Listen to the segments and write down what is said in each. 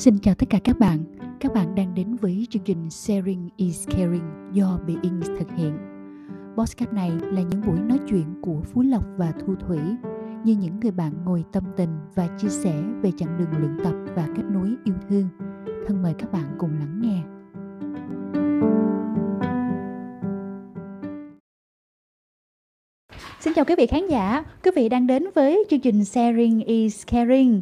Xin chào tất cả các bạn. Các bạn đang đến với chương trình Sharing is Caring do Being thực hiện. Podcast này là những buổi nói chuyện của Phú Lộc và Thu Thủy như những người bạn ngồi tâm tình và chia sẻ về chặng đường luyện tập và kết nối yêu thương. Thân mời các bạn cùng lắng nghe. Xin chào quý vị khán giả, quý vị đang đến với chương trình Sharing is Caring.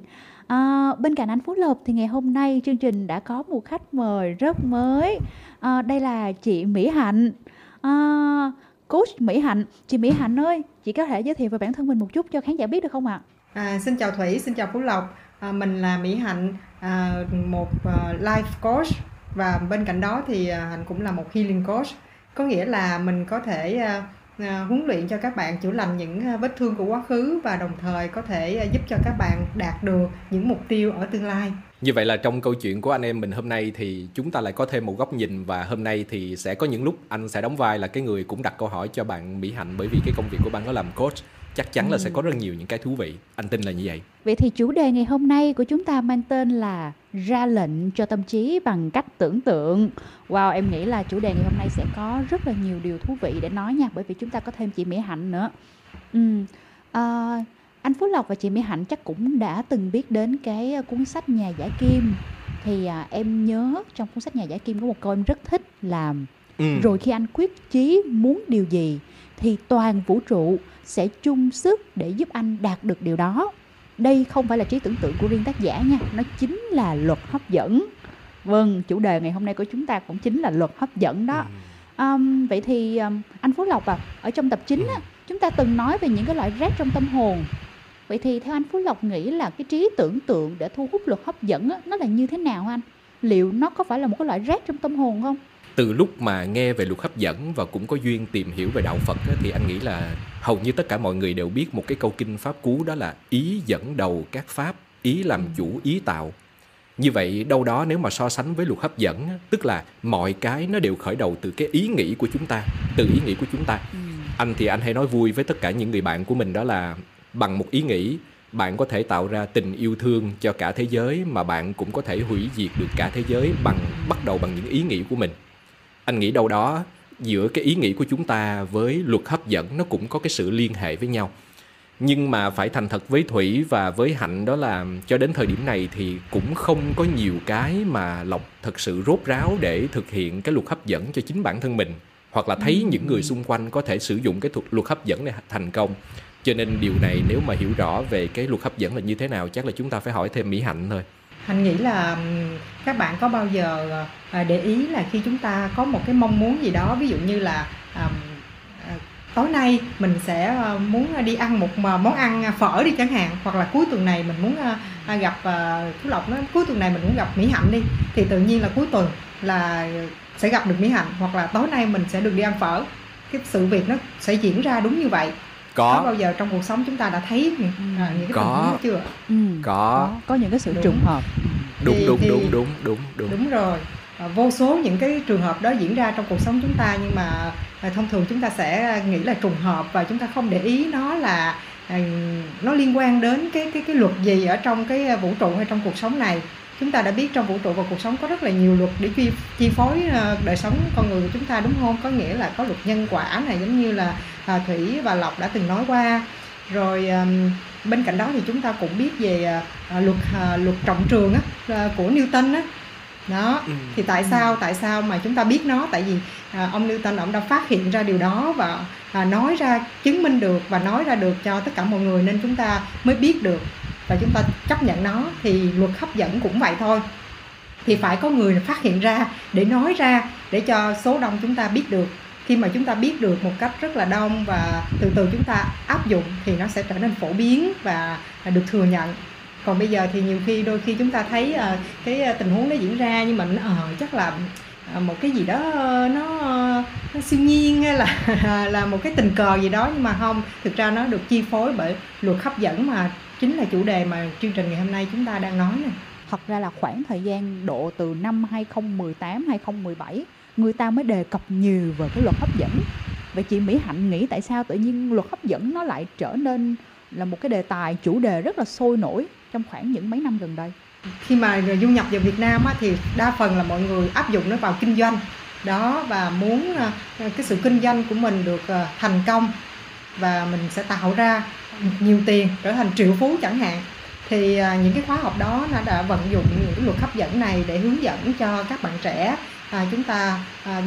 À, bên cạnh anh Phú Lộc thì ngày hôm nay chương trình đã có một khách mời rất mới. À, đây là chị Mỹ Hạnh. À, coach Mỹ Hạnh. Chị Mỹ Hạnh ơi, chị có thể giới thiệu về bản thân mình một chút cho khán giả biết được không ạ? À, xin chào Thủy, xin chào Phú Lộc. À, mình là Mỹ Hạnh, à, một uh, life coach và bên cạnh đó thì à, Hạnh cũng là một healing coach. Có nghĩa là mình có thể uh, À, huấn luyện cho các bạn chữa lành những à, vết thương của quá khứ và đồng thời có thể à, giúp cho các bạn đạt được những mục tiêu ở tương lai. Như vậy là trong câu chuyện của anh em mình hôm nay thì chúng ta lại có thêm một góc nhìn và hôm nay thì sẽ có những lúc anh sẽ đóng vai là cái người cũng đặt câu hỏi cho bạn Mỹ Hạnh bởi vì cái công việc của bạn nó làm coach chắc chắn là ừ. sẽ có rất nhiều những cái thú vị anh tin là như vậy vậy thì chủ đề ngày hôm nay của chúng ta mang tên là ra lệnh cho tâm trí bằng cách tưởng tượng wow em nghĩ là chủ đề ngày hôm nay sẽ có rất là nhiều điều thú vị để nói nha bởi vì chúng ta có thêm chị mỹ hạnh nữa ừ. à, anh phú lộc và chị mỹ hạnh chắc cũng đã từng biết đến cái cuốn sách nhà giả kim thì à, em nhớ trong cuốn sách nhà giả kim có một câu em rất thích là ừ. rồi khi anh quyết chí muốn điều gì thì toàn vũ trụ sẽ chung sức để giúp anh đạt được điều đó. Đây không phải là trí tưởng tượng của riêng tác giả nha nó chính là luật hấp dẫn. Vâng chủ đề ngày hôm nay của chúng ta cũng chính là luật hấp dẫn đó. Um, vậy thì um, anh phú lộc à ở trong tập chính á, chúng ta từng nói về những cái loại rác trong tâm hồn. Vậy thì theo anh phú lộc nghĩ là cái trí tưởng tượng để thu hút luật hấp dẫn á, nó là như thế nào anh? Liệu nó có phải là một cái loại rác trong tâm hồn không từ lúc mà nghe về luật hấp dẫn và cũng có duyên tìm hiểu về đạo Phật á, thì anh nghĩ là hầu như tất cả mọi người đều biết một cái câu kinh pháp cú đó là ý dẫn đầu các pháp, ý làm chủ ý tạo. Như vậy đâu đó nếu mà so sánh với luật hấp dẫn tức là mọi cái nó đều khởi đầu từ cái ý nghĩ của chúng ta, từ ý nghĩ của chúng ta. Ừ. Anh thì anh hay nói vui với tất cả những người bạn của mình đó là bằng một ý nghĩ bạn có thể tạo ra tình yêu thương cho cả thế giới mà bạn cũng có thể hủy diệt được cả thế giới bằng bắt đầu bằng những ý nghĩ của mình anh nghĩ đâu đó giữa cái ý nghĩ của chúng ta với luật hấp dẫn nó cũng có cái sự liên hệ với nhau. Nhưng mà phải thành thật với thủy và với hạnh đó là cho đến thời điểm này thì cũng không có nhiều cái mà lộc thật sự rốt ráo để thực hiện cái luật hấp dẫn cho chính bản thân mình. Hoặc là thấy những người xung quanh có thể sử dụng cái thuật, luật hấp dẫn này thành công. Cho nên điều này nếu mà hiểu rõ về cái luật hấp dẫn là như thế nào chắc là chúng ta phải hỏi thêm mỹ hạnh thôi anh nghĩ là các bạn có bao giờ ờ, để ý là khi chúng ta có một cái mong muốn gì đó, ví dụ như là ờ, tối nay mình sẽ ờ, muốn đi ăn một món ăn phở đi chẳng hạn, hoặc là cuối tuần này mình muốn gặp phú lộc nó cuối tuần này mình muốn gặp mỹ hạnh đi, thì tự nhiên là cuối tuần là sẽ gặp được mỹ hạnh, hoặc là tối nay mình sẽ được đi ăn phở. Cái sự việc nó sẽ diễn ra đúng như vậy có, có bao giờ trong cuộc sống chúng ta đã thấy những, à, những cái có. tình chưa ừ. có. có có những cái sự đúng. trùng hợp đúng thì, đúng, thì, đúng đúng đúng đúng đúng rồi à, vô số những cái trường hợp đó diễn ra trong cuộc sống chúng ta nhưng mà à, thông thường chúng ta sẽ nghĩ là trùng hợp và chúng ta không để ý nó là à, nó liên quan đến cái cái cái luật gì ở trong cái vũ trụ hay trong cuộc sống này chúng ta đã biết trong vũ trụ và cuộc sống có rất là nhiều luật để chi, chi phối đời sống con người của chúng ta đúng không có nghĩa là có luật nhân quả này giống như là à, thủy và lộc đã từng nói qua. Rồi um, bên cạnh đó thì chúng ta cũng biết về uh, luật uh, luật trọng trường á, uh, của Newton á. Đó ừ. thì tại sao tại sao mà chúng ta biết nó? Tại vì à, ông Newton ông đã phát hiện ra điều đó và à, nói ra chứng minh được và nói ra được cho tất cả mọi người nên chúng ta mới biết được và chúng ta chấp nhận nó. Thì luật hấp dẫn cũng vậy thôi. Thì phải có người phát hiện ra để nói ra để cho số đông chúng ta biết được khi mà chúng ta biết được một cách rất là đông và từ từ chúng ta áp dụng thì nó sẽ trở nên phổ biến và được thừa nhận. Còn bây giờ thì nhiều khi đôi khi chúng ta thấy uh, cái tình huống nó diễn ra nhưng mà uh, chắc là ờ, một cái gì đó nó, nó siêu nhiên hay là là một cái tình cờ gì đó nhưng mà không. Thực ra nó được chi phối bởi luật hấp dẫn mà chính là chủ đề mà chương trình ngày hôm nay chúng ta đang nói này thật ra là khoảng thời gian độ từ năm 2018 2017 người ta mới đề cập nhiều về cái luật hấp dẫn. Vậy chị Mỹ Hạnh nghĩ tại sao tự nhiên luật hấp dẫn nó lại trở nên là một cái đề tài chủ đề rất là sôi nổi trong khoảng những mấy năm gần đây? Khi mà du nhập vào Việt Nam á, thì đa phần là mọi người áp dụng nó vào kinh doanh. Đó và muốn ờ, cái sự kinh doanh của mình được ờ, thành công và mình sẽ tạo ra nhiều tiền trở thành triệu phú chẳng hạn thì ờ, những cái khóa học đó nó đã vận dụng những cái luật hấp dẫn này để hướng dẫn cho các bạn trẻ à, chúng ta à,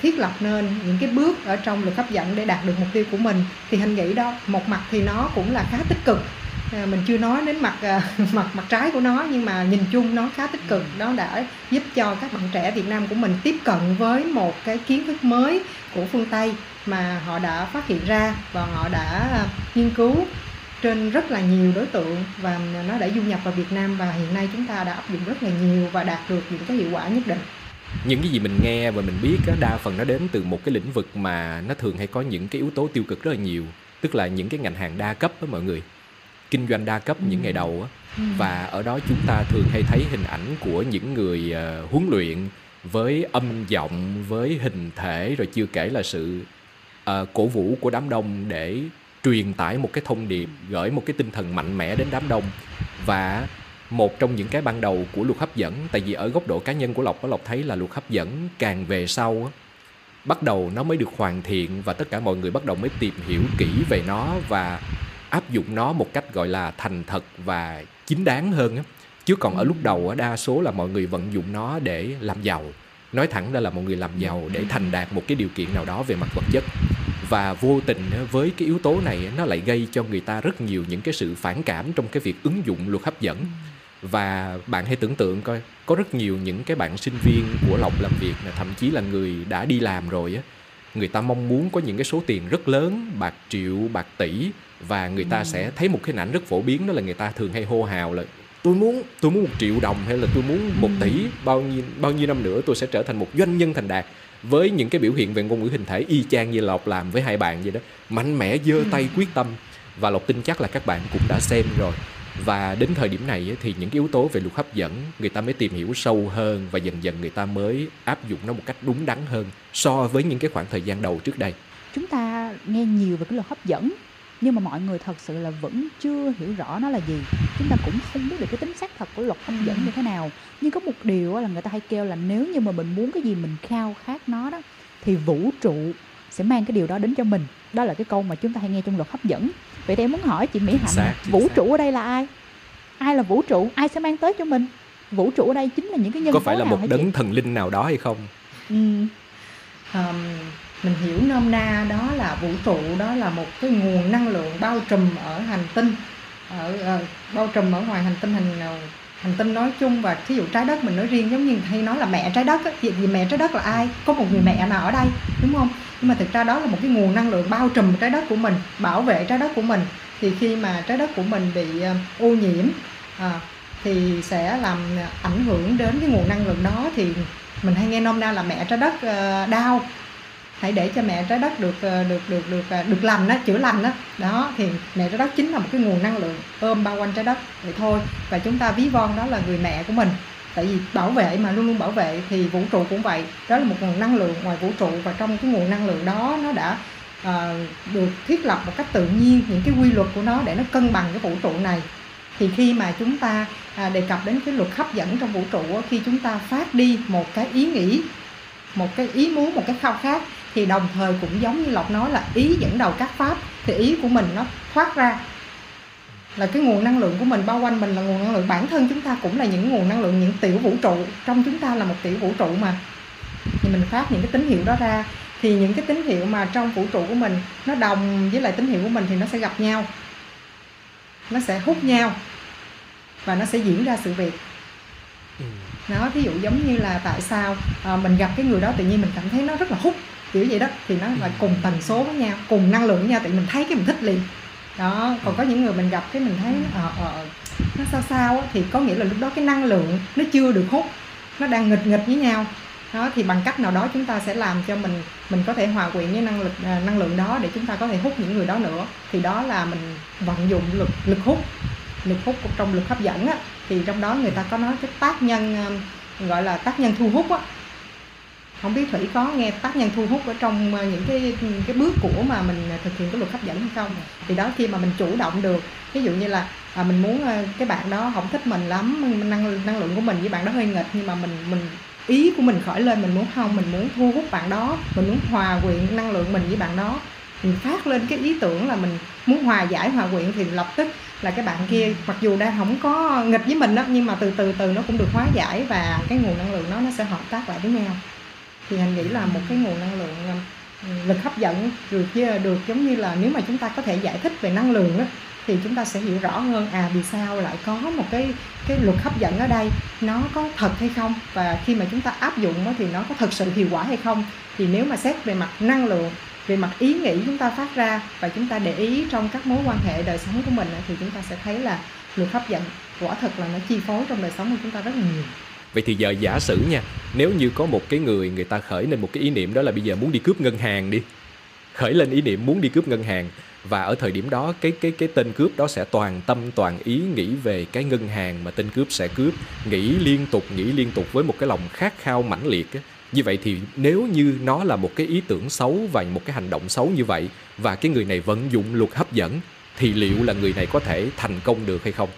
thiết lập nên những cái bước ở trong luật hấp dẫn để đạt được mục tiêu của mình. Thì hình nghĩ đó một mặt thì nó cũng là khá tích cực. À, mình chưa nói đến mặt à, mặt mặt trái của nó nhưng mà nhìn chung nó khá tích cực. Nó đã giúp cho các bạn trẻ Việt Nam của mình tiếp cận với một cái kiến thức mới của phương Tây mà họ đã phát hiện ra và họ đã nghiên cứu trên rất là nhiều đối tượng và nó đã du nhập vào Việt Nam và hiện nay chúng ta đã áp dụng rất là nhiều và đạt được những cái hiệu quả nhất định những cái gì mình nghe và mình biết á, đa phần nó đến từ một cái lĩnh vực mà nó thường hay có những cái yếu tố tiêu cực rất là nhiều tức là những cái ngành hàng đa cấp á mọi người kinh doanh đa cấp ừ. những ngày đầu á ừ. và ở đó chúng ta thường hay thấy hình ảnh của những người uh, huấn luyện với âm giọng với hình thể rồi chưa kể là sự uh, cổ vũ của đám đông để truyền tải một cái thông điệp gửi một cái tinh thần mạnh mẽ đến đám đông và một trong những cái ban đầu của luật hấp dẫn, tại vì ở góc độ cá nhân của lộc lộc thấy là luật hấp dẫn càng về sau bắt đầu nó mới được hoàn thiện và tất cả mọi người bắt đầu mới tìm hiểu kỹ về nó và áp dụng nó một cách gọi là thành thật và chính đáng hơn chứ còn ở lúc đầu đa số là mọi người vận dụng nó để làm giàu. Nói thẳng ra là mọi người làm giàu để thành đạt một cái điều kiện nào đó về mặt vật chất. Và vô tình với cái yếu tố này nó lại gây cho người ta rất nhiều những cái sự phản cảm trong cái việc ứng dụng luật hấp dẫn và bạn hãy tưởng tượng coi có rất nhiều những cái bạn sinh viên của lộc làm việc thậm chí là người đã đi làm rồi á người ta mong muốn có những cái số tiền rất lớn bạc triệu bạc tỷ và người ta ừ. sẽ thấy một cái ảnh rất phổ biến đó là người ta thường hay hô hào là tôi muốn tôi muốn một triệu đồng hay là tôi muốn một tỷ ừ. bao nhiêu bao nhiêu năm nữa tôi sẽ trở thành một doanh nhân thành đạt với những cái biểu hiện về ngôn ngữ hình thể y chang như lộc làm với hai bạn vậy đó mạnh mẽ giơ ừ. tay quyết tâm và lộc tin chắc là các bạn cũng đã xem rồi và đến thời điểm này thì những cái yếu tố về luật hấp dẫn, người ta mới tìm hiểu sâu hơn và dần dần người ta mới áp dụng nó một cách đúng đắn hơn so với những cái khoảng thời gian đầu trước đây. Chúng ta nghe nhiều về cái luật hấp dẫn, nhưng mà mọi người thật sự là vẫn chưa hiểu rõ nó là gì. Chúng ta cũng không biết được cái tính xác thật của luật hấp dẫn như thế nào. Nhưng có một điều là người ta hay kêu là nếu như mà mình muốn cái gì mình khao khát nó đó, thì vũ trụ sẽ mang cái điều đó đến cho mình. Đó là cái câu mà chúng ta hay nghe trong luật hấp dẫn vậy thì em muốn hỏi chị mỹ hạnh xác, vũ xác. trụ ở đây là ai? Ai là vũ trụ? Ai sẽ mang tới cho mình? Vũ trụ ở đây chính là những cái nhân có phải là một đấng chị? thần linh nào đó hay không? Ừ. um, mình hiểu nôm na đó là vũ trụ đó là một cái nguồn năng lượng bao trùm ở hành tinh ở uh, bao trùm ở ngoài hành tinh hành hành tinh nói chung. Và thí dụ trái đất mình nói riêng giống như hay nói là mẹ trái đất á, vì mẹ trái đất là ai? Có một người mẹ nào ở đây đúng không nhưng mà thực ra đó là một cái nguồn năng lượng bao trùm trái đất của mình bảo vệ trái đất của mình. Thì khi mà trái đất của mình bị ờ, ô nhiễm à, thì sẽ làm ờ, ảnh hưởng đến cái nguồn năng lượng đó. Thì mình hay nghe nôm na là mẹ trái đất đau. Hãy để cho mẹ trái đất được được được được được lành đó chữa lành đó đó thì mẹ trái đất chính là một cái nguồn năng lượng ôm bao quanh trái đất vậy thôi. Và chúng ta ví von đó là người mẹ của mình tại vì bảo vệ mà luôn luôn bảo vệ thì vũ trụ cũng vậy. Đó là một nguồn năng lượng ngoài vũ trụ và trong cái nguồn năng lượng đó nó đã uh, được thiết lập một cách tự nhiên những cái quy luật của nó để nó cân bằng cái vũ trụ này. Thì khi mà chúng ta à, đề cập đến cái luật hấp dẫn trong vũ trụ khi chúng ta phát đi một cái ý nghĩ một cái ý muốn một cái khao khát thì đồng thời cũng giống như lộc nói là ý dẫn đầu các pháp thì ý của mình nó thoát ra là cái nguồn năng lượng của mình bao quanh mình là nguồn năng lượng. Bản thân chúng ta cũng là những nguồn năng lượng những tiểu vũ trụ. Trong chúng ta là một tiểu vũ trụ mà. Thì mình phát những cái tín hiệu đó ra. Thì những cái tín hiệu mà trong vũ trụ của mình nó đồng với lại tín hiệu của mình thì nó sẽ gặp nhau. Nó sẽ hút nhau. Và nó sẽ diễn ra sự việc. Ừ. nó ví dụ giống như là tại sao à, mình gặp cái người đó tự nhiên mình cảm thấy nó rất là hút kiểu vậy đó. Thì nó là ừ. cùng tần số với nhau cùng năng lượng với nhau tại mình thấy cái mình thích liền đó còn có những người mình gặp cái mình thấy ờ uh, uh, nó sao sao á, thì có nghĩa là lúc đó cái năng lượng nó chưa được hút nó đang nghịch nghịch với nhau. Đó thì bằng cách nào đó chúng ta sẽ làm cho mình mình có thể hòa quyện với năng lực à, năng lượng đó để chúng ta có thể hút những người đó nữa. Thì đó là mình vận dụng lực lực hút lực hút trong lực hấp dẫn á. Thì trong đó người ta có nói cái tác nhân gọi là tác nhân thu hút á không biết thủy có nghe tác nhân thu hút ở trong ờ, những cái cái bước của mà mình thực hiện cái luật hấp dẫn hay không? Thì đó khi mà mình chủ động được ví dụ như là à, mình muốn ờ, cái bạn đó không thích mình lắm năng năng lượng của mình với bạn đó hơi nghịch nhưng mà mình mình ý của mình khởi lên mình muốn không mình muốn thu hút bạn đó mình muốn hòa quyện năng lượng mình với bạn đó. Mình phát lên cái ý tưởng là mình muốn hòa giải hòa quyện thì lập tức là cái bạn kia mặc dù đang không có nghịch với mình đó nhưng mà từ từ từ nó cũng được hóa giải và cái nguồn năng lượng đó nó sẽ hợp tác lại với nhau thì anh nghĩ là một cái nguồn năng lượng à, lực hấp dẫn được à, được giống như là nếu mà chúng ta có thể giải thích về năng lượng đó, thì chúng ta sẽ hiểu rõ hơn à vì sao lại có một cái cái luật hấp dẫn ở đây nó có thật hay không? Và khi mà chúng ta áp dụng đó, thì nó có thật sự hiệu quả hay không? Thì nếu mà xét về mặt năng lượng về mặt ý nghĩ chúng ta phát ra và chúng ta để ý trong các mối quan hệ đời sống của mình thì chúng ta sẽ thấy là luật hấp dẫn quả thật là nó chi phối trong đời sống của chúng ta rất là nhiều. Vậy thì giờ giả sử nha, nếu như có một cái người người ta khởi lên một cái ý niệm đó là bây giờ muốn đi cướp ngân hàng đi. Khởi lên ý niệm muốn đi cướp ngân hàng và ở thời điểm đó cái cái cái tên cướp đó sẽ toàn tâm toàn ý nghĩ về cái ngân hàng mà tên cướp sẽ cướp, nghĩ liên tục nghĩ liên tục với một cái lòng khát khao mãnh liệt á. Như vậy thì nếu như nó là một cái ý tưởng xấu và một cái hành động xấu như vậy và cái người này vận dụng luật hấp dẫn thì liệu là người này có thể thành công được hay không?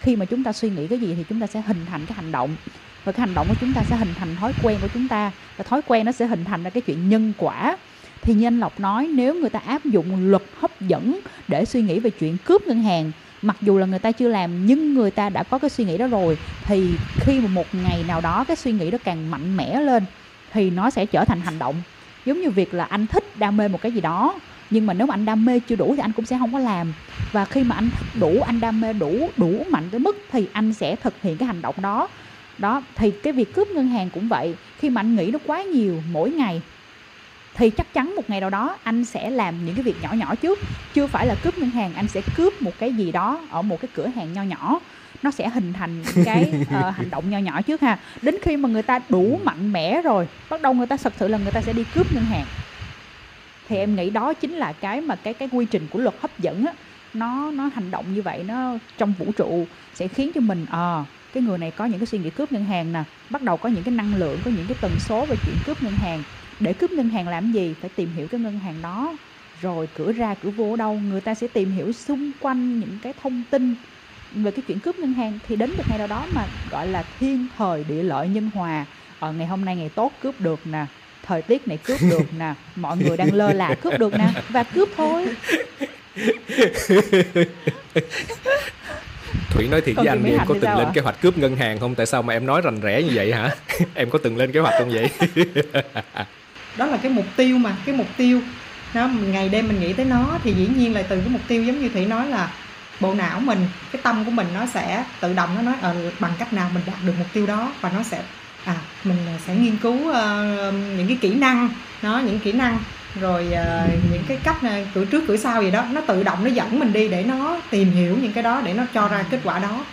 Khi mà chúng ta suy nghĩ cái gì thì chúng ta sẽ hình thành cái hành động. Và cái hành động của chúng ta sẽ hình thành thói quen của chúng ta. Và thói quen nó sẽ hình thành ra cái chuyện nhân quả. Thì như anh Lộc nói, nếu người ta áp dụng luật hấp dẫn để suy nghĩ về chuyện cướp ngân hàng, mặc dù là người ta chưa làm, nhưng người ta đã có cái suy nghĩ đó rồi, thì khi mà một ngày nào đó cái suy nghĩ đó càng mạnh mẽ lên, thì nó sẽ trở thành hành động. Giống như việc là anh thích đam mê một cái gì đó nhưng mà nếu mà anh đam mê chưa đủ thì anh cũng sẽ không có làm. Và khi mà anh đủ anh đam mê đủ đủ mạnh tới mức thì anh sẽ thực hiện cái hành động đó. Đó thì cái việc cướp ngân hàng cũng vậy. Khi mà anh nghĩ nó quá nhiều mỗi ngày thì chắc chắn một ngày nào đó anh sẽ làm những cái việc nhỏ nhỏ trước. Chưa phải là cướp ngân hàng anh sẽ cướp một cái gì đó ở một cái cửa hàng nho nhỏ. Nó sẽ hình thành cái uh, hành động nho nhỏ trước ha. Đến khi mà người ta đủ mạnh mẽ rồi bắt đầu người ta thật sự là người ta sẽ đi cướp ngân hàng thì em nghĩ đó chính là cái mà cái cái quy trình của luật hấp dẫn á. Nó nó hành động như vậy nó trong vũ trụ sẽ khiến cho mình à, cái người này có những cái suy nghĩ cướp ngân hàng nè bắt đầu có những cái năng lượng có những cái tần số về chuyện cướp ngân hàng. Để cướp ngân hàng làm gì? Phải tìm hiểu cái ngân hàng đó. Rồi cửa ra cửa vô đâu? Người ta sẽ tìm hiểu xung quanh những cái thông tin về cái chuyện cướp ngân hàng. Thì đến một ngày nào đó mà gọi là thiên thời địa lợi nhân hòa ở ờ, ngày hôm nay ngày tốt cướp được nè thời tiết này cướp được nè mọi người đang lơ là cướp được nè và cướp thôi Thủy nói thiệt với anh đi em có từng lên à? kế hoạch cướp ngân hàng không? Tại sao mà em nói rành rẽ như vậy hả? em có từng lên kế hoạch không vậy? đó là cái mục tiêu mà cái mục tiêu đó ngày đêm mình nghĩ tới nó thì dĩ nhiên là từ cái mục tiêu giống như thủy nói là bộ não mình cái tâm của mình nó sẽ tự động nó nói ờ, bằng cách nào mình đạt được mục tiêu đó và nó sẽ à mình à, sẽ nghiên cứu uh, những cái kỹ năng nó những kỹ năng rồi uh, những cái cách ờ, này, cửa trước cửa sau gì đó. Nó tự động nó dẫn mình đi để nó tìm hiểu những cái đó để nó cho ra kết quả đó.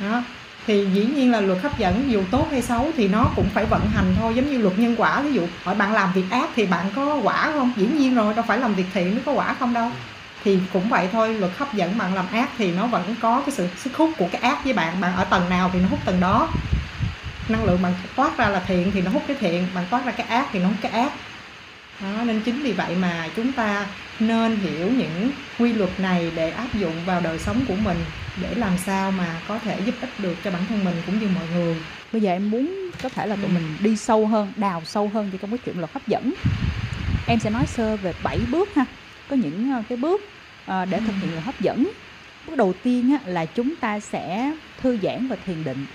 Đó thì dĩ nhiên là luật hấp dẫn dù tốt hay xấu thì nó cũng phải vận hành thôi giống như luật nhân quả. Ví dụ hỏi bạn làm việc ác thì bạn có quả không? Dĩ nhiên rồi đâu phải làm việc thiện mới có quả không đâu. Thì cũng vậy thôi luật hấp dẫn bạn làm ác thì nó vẫn có cái sự sức hút của cái ác với bạn. Bạn ở tầng nào thì nó hút tầng đó năng lượng bạn toát ra là thiện thì nó hút cái thiện bạn toát ra cái ác thì nó hút cái ác. Đó, nên chính vì vậy mà chúng ta nên hiểu những quy luật này để áp dụng vào đời sống của mình để làm sao mà có thể giúp ích được cho bản thân mình cũng như mọi người. Bây giờ em muốn có thể là tụi ừ. mình đi sâu hơn đào sâu hơn trong cái chuyện luật hấp dẫn. Em sẽ nói sơ về 7 bước ha. Có những ờ, cái bước ờ, để thực hiện luật hấp dẫn. Bước đầu tiên là chúng ta sẽ thư giãn và thiền định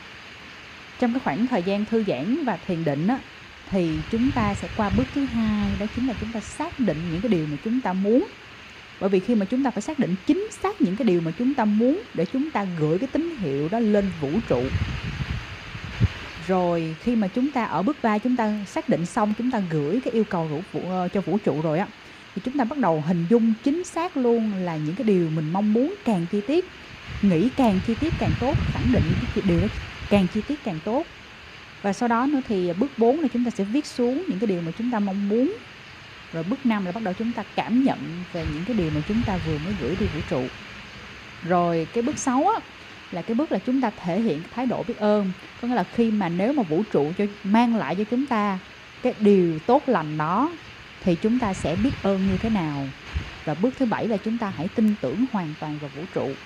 trong cái khoảng thời gian thư giãn và thiền định á, thì chúng ta sẽ qua bước thứ hai đó chính là chúng ta xác định những cái điều mà chúng ta muốn bởi vì khi mà chúng ta phải xác định chính xác những cái điều mà chúng ta muốn để chúng ta gửi cái tín hiệu đó lên vũ trụ rồi khi mà chúng ta ở bước ba chúng ta xác định xong chúng ta gửi cái yêu cầu vũ, cho vũ trụ rồi á thì chúng ta bắt đầu hình dung chính xác luôn là những cái điều mình mong muốn càng chi tiết nghĩ càng chi tiết càng tốt khẳng định cái điều đó càng chi tiết càng tốt. Và sau đó nữa thì bước 4 là chúng ta sẽ viết xuống những cái điều mà chúng ta mong muốn. Rồi bước 5 là bắt đầu chúng ta cảm nhận về những cái điều mà chúng ta vừa mới gửi đi vũ trụ. Rồi cái bước 6 á, là cái bước là chúng ta thể hiện thái độ biết ơn. Có nghĩa là khi mà nếu mà vũ trụ cho mang lại cho chúng ta cái điều tốt lành đó thì chúng ta sẽ biết ơn như thế nào. Và bước thứ bảy là chúng ta hãy tin tưởng hoàn toàn vào vũ trụ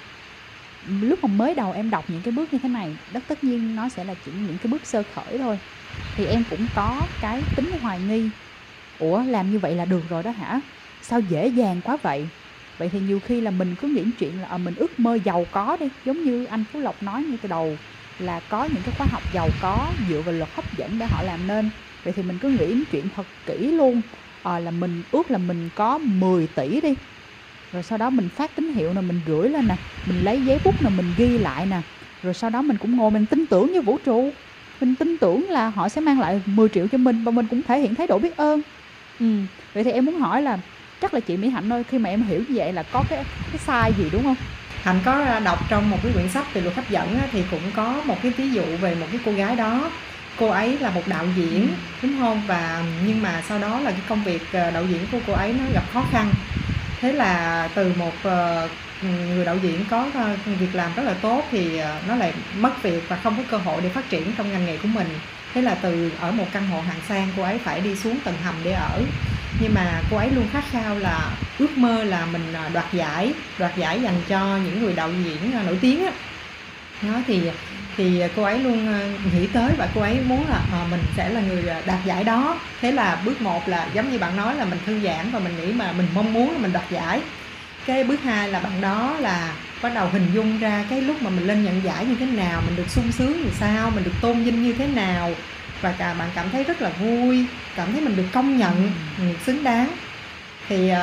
lúc mà mới đầu em đọc những cái bước như thế này đó tất nhiên nó sẽ là chỉ những cái bước sơ khởi thôi. Thì em cũng có cái tính hoài nghi. Ủa làm như vậy là được rồi đó hả? Sao dễ dàng quá vậy? Vậy thì nhiều khi là mình cứ nghĩ chuyện là à, mình ước mơ giàu có đi. Giống như anh phú lộc nói như từ đầu là có những cái khóa học giàu có dựa vào luật hấp dẫn để họ làm nên. Vậy thì mình cứ nghĩ đến chuyện thật kỹ luôn. À, là mình ước là mình có 10 tỷ đi rồi sau đó mình phát tín hiệu nè mình gửi lên nè mình lấy giấy bút nè mình ghi lại nè. Rồi sau đó mình cũng ngồi mình tin tưởng như vũ trụ. Mình tin tưởng là họ sẽ mang lại 10 triệu cho mình và mình cũng thể hiện thái độ biết ơn. Ừ. vậy thì em muốn hỏi là chắc là chị Mỹ Hạnh ơi khi mà em hiểu như vậy là có cái cái sai gì đúng không? Hạnh có đọc trong một cái quyển sách về luật hấp dẫn thì cũng có một cái ví dụ về một cái cô gái đó. Cô ấy là một đạo diễn đúng không? Và nhưng mà sau đó là cái công việc ờ, đạo diễn của cô ấy nó gặp khó khăn thế là từ một ờ, người đạo diễn có ờ, việc làm rất là tốt thì ờ, nó lại mất việc và không có cơ hội để phát triển trong ngành nghề của mình. Thế là từ ở một căn hộ hạng sang, cô ấy phải đi xuống tầng hầm để ở. Nhưng mà cô ấy luôn khát khao là ước mơ là mình đoạt giải đoạt giải dành cho những người đạo diễn nổi tiếng á. Đó thì thì cô ấy luôn ờ, nghĩ tới và cô ấy muốn là à, mình sẽ là người ờ, đạt giải đó. Thế là bước một là giống như bạn nói là mình thư giãn và mình nghĩ mà mình mong muốn là mình đoạt giải. Cái bước hai là bạn đó là bắt đầu hình dung ra cái lúc mà mình lên nhận giải như thế nào mình được sung sướng như sao mình được tôn vinh như thế nào. Và cả bạn cảm thấy rất là vui cảm thấy mình được công nhận mình được xứng đáng thì uh,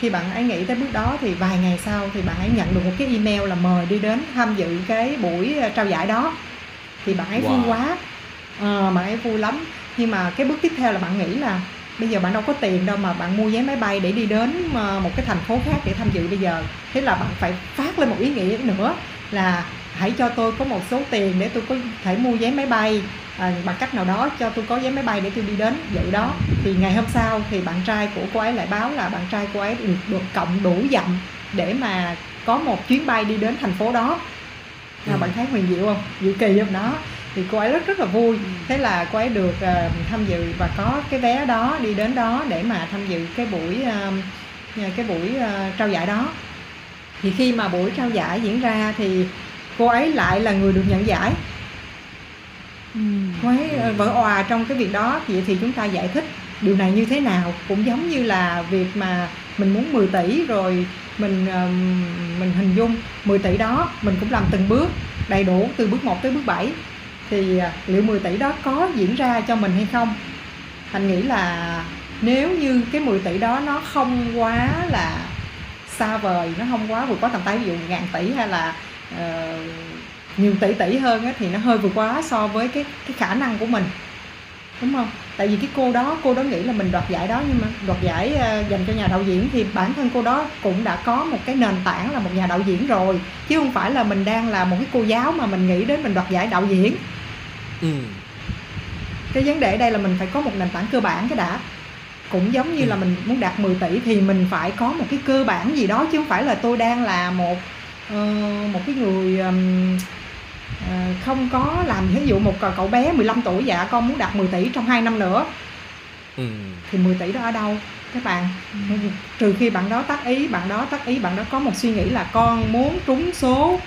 khi bạn ấy nghĩ tới bước đó thì vài ngày sau thì bạn ấy nhận được một cái email là mời đi đến tham dự cái buổi ờ, trao giải đó. Thì bạn ấy wow. vui quá. Uh, bạn ấy vui lắm. Nhưng mà cái bước tiếp theo là bạn nghĩ là bây giờ bạn đâu có tiền đâu mà bạn mua vé máy bay để đi đến một cái thành phố khác để tham dự bây giờ. Thế là bạn phải phát lên một ý nghĩa nữa là hãy cho tôi có một số tiền để tôi có thể mua vé máy bay. À, bằng cách nào đó cho tôi có vé máy bay để tôi đi đến dự đó. Thì ngày hôm sau thì bạn trai của cô ấy lại báo là bạn trai cô ấy được được cộng đủ dặm để mà có một chuyến bay đi đến thành phố đó. À, ừ. bạn thấy huyền diệu không? Diệu kỳ không? Đó. Thì cô ấy rất rất là vui. Thế là cô ấy được uh, tham dự và có cái vé đó đi đến đó để mà tham dự cái buổi uh, cái buổi uh, trao giải đó. Thì khi mà buổi trao giải diễn ra thì cô ấy lại là người được nhận giải. Ừ. cô ấy ờ, vỡ òa trong cái việc đó vậy thì chúng ta giải thích điều này như thế nào? Cũng giống như là việc mà mình muốn 10 tỷ rồi mình mình hình dung 10 tỷ đó mình cũng làm từng bước đầy đủ từ bước 1 tới bước 7 thì à, liệu 10 tỷ đó có diễn ra cho mình hay không? Thành nghĩ là nếu như cái 10 tỷ đó nó không quá là xa vời nó không quá vượt quá tầm tay ví dụ ngàn tỷ hay là uh, nhiều tỷ tỷ hơn á, thì nó hơi vượt quá so với cái cái khả năng của mình đúng không tại vì cái cô đó cô đó nghĩ là mình đoạt giải đó nhưng mà đoạt giải uh, dành cho nhà đạo diễn thì bản thân cô đó cũng đã có một cái nền tảng là một nhà đạo diễn rồi chứ không phải là mình đang là một cái cô giáo mà mình nghĩ đến mình đoạt giải đạo diễn ừ. cái vấn đề ở đây là mình phải có một nền tảng cơ bản cái đã cũng giống như ừ. là mình muốn đạt 10 tỷ thì mình phải có một cái cơ bản gì đó chứ không phải là tôi đang là một uh, một cái người um, uh, không có làm ví dụ một cậu bé 15 tuổi dạ con muốn đạt 10 tỷ trong 2 năm nữa ừ. thì 10 tỷ đó ở đâu các bạn ừ. trừ khi bạn đó tác ý bạn đó tác ý bạn đó có một suy nghĩ là con muốn trúng số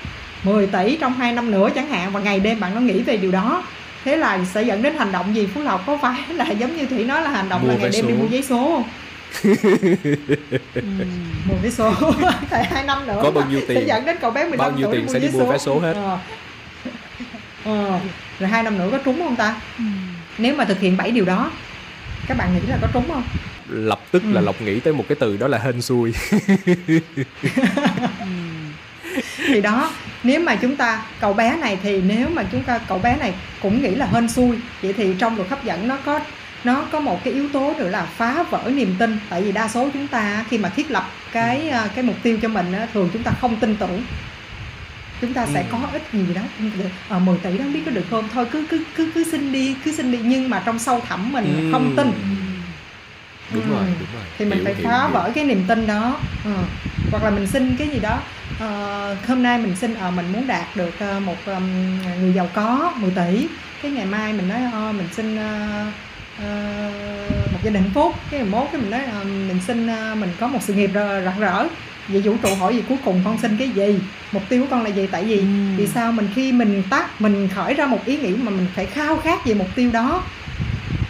10 tỷ trong 2 năm nữa chẳng hạn và ngày đêm bạn nó nghĩ về điều đó thế là sẽ dẫn đến hành động gì phú lộc có phải là giống như thủy nói là hành động mua là ngày đêm số. đi mua giấy số không ừ, mua vé số tại hai năm nữa có bao nhiêu tiền sẽ dẫn đến cậu bé 15 bao nhiêu tuổi tiền sẽ đi mua vé số hết ờ. Ờ. rồi hai năm nữa có trúng không ta ừ. nếu mà thực hiện bảy điều đó các bạn nghĩ là có trúng không lập tức ừ. là lộc nghĩ tới một cái từ đó là hên xui thì đó nếu mà chúng ta cậu bé này thì nếu mà chúng ta cậu bé này cũng nghĩ là hên xui vậy thì trong luật hấp dẫn nó có nó có một cái yếu tố nữa là phá vỡ niềm tin tại vì đa số chúng ta khi mà thiết lập cái ừ. à, cái mục tiêu cho mình thường chúng ta không tin tưởng chúng ta sẽ ừ. có ít gì đó ờ, 10 tỷ đó không biết có được không thôi cứ cứ cứ cứ xin đi cứ xin đi nhưng mà trong sâu thẳm mình ừ. không tin đúng ừ. rồi đúng rồi thì mình hiểu, phải phá hiểu. vỡ cái niềm tin đó ừ. hoặc là mình xin cái gì đó uh, hôm nay mình xin uh, mình muốn đạt được một um, người giàu có 10 tỷ cái ngày mai mình nói uh, mình xin uh, uh, một gia đình hạnh phúc cái mốt cái mình nói uh, mình xin uh, mình có một sự nghiệp rạng rỡ. Vậy vũ trụ hỏi gì cuối cùng con xin cái gì? Mục tiêu của con là gì? Tại vì ừ. vì sao mình khi mình tắt mình khởi ra một ý nghĩ mà mình phải khao khát về mục tiêu đó.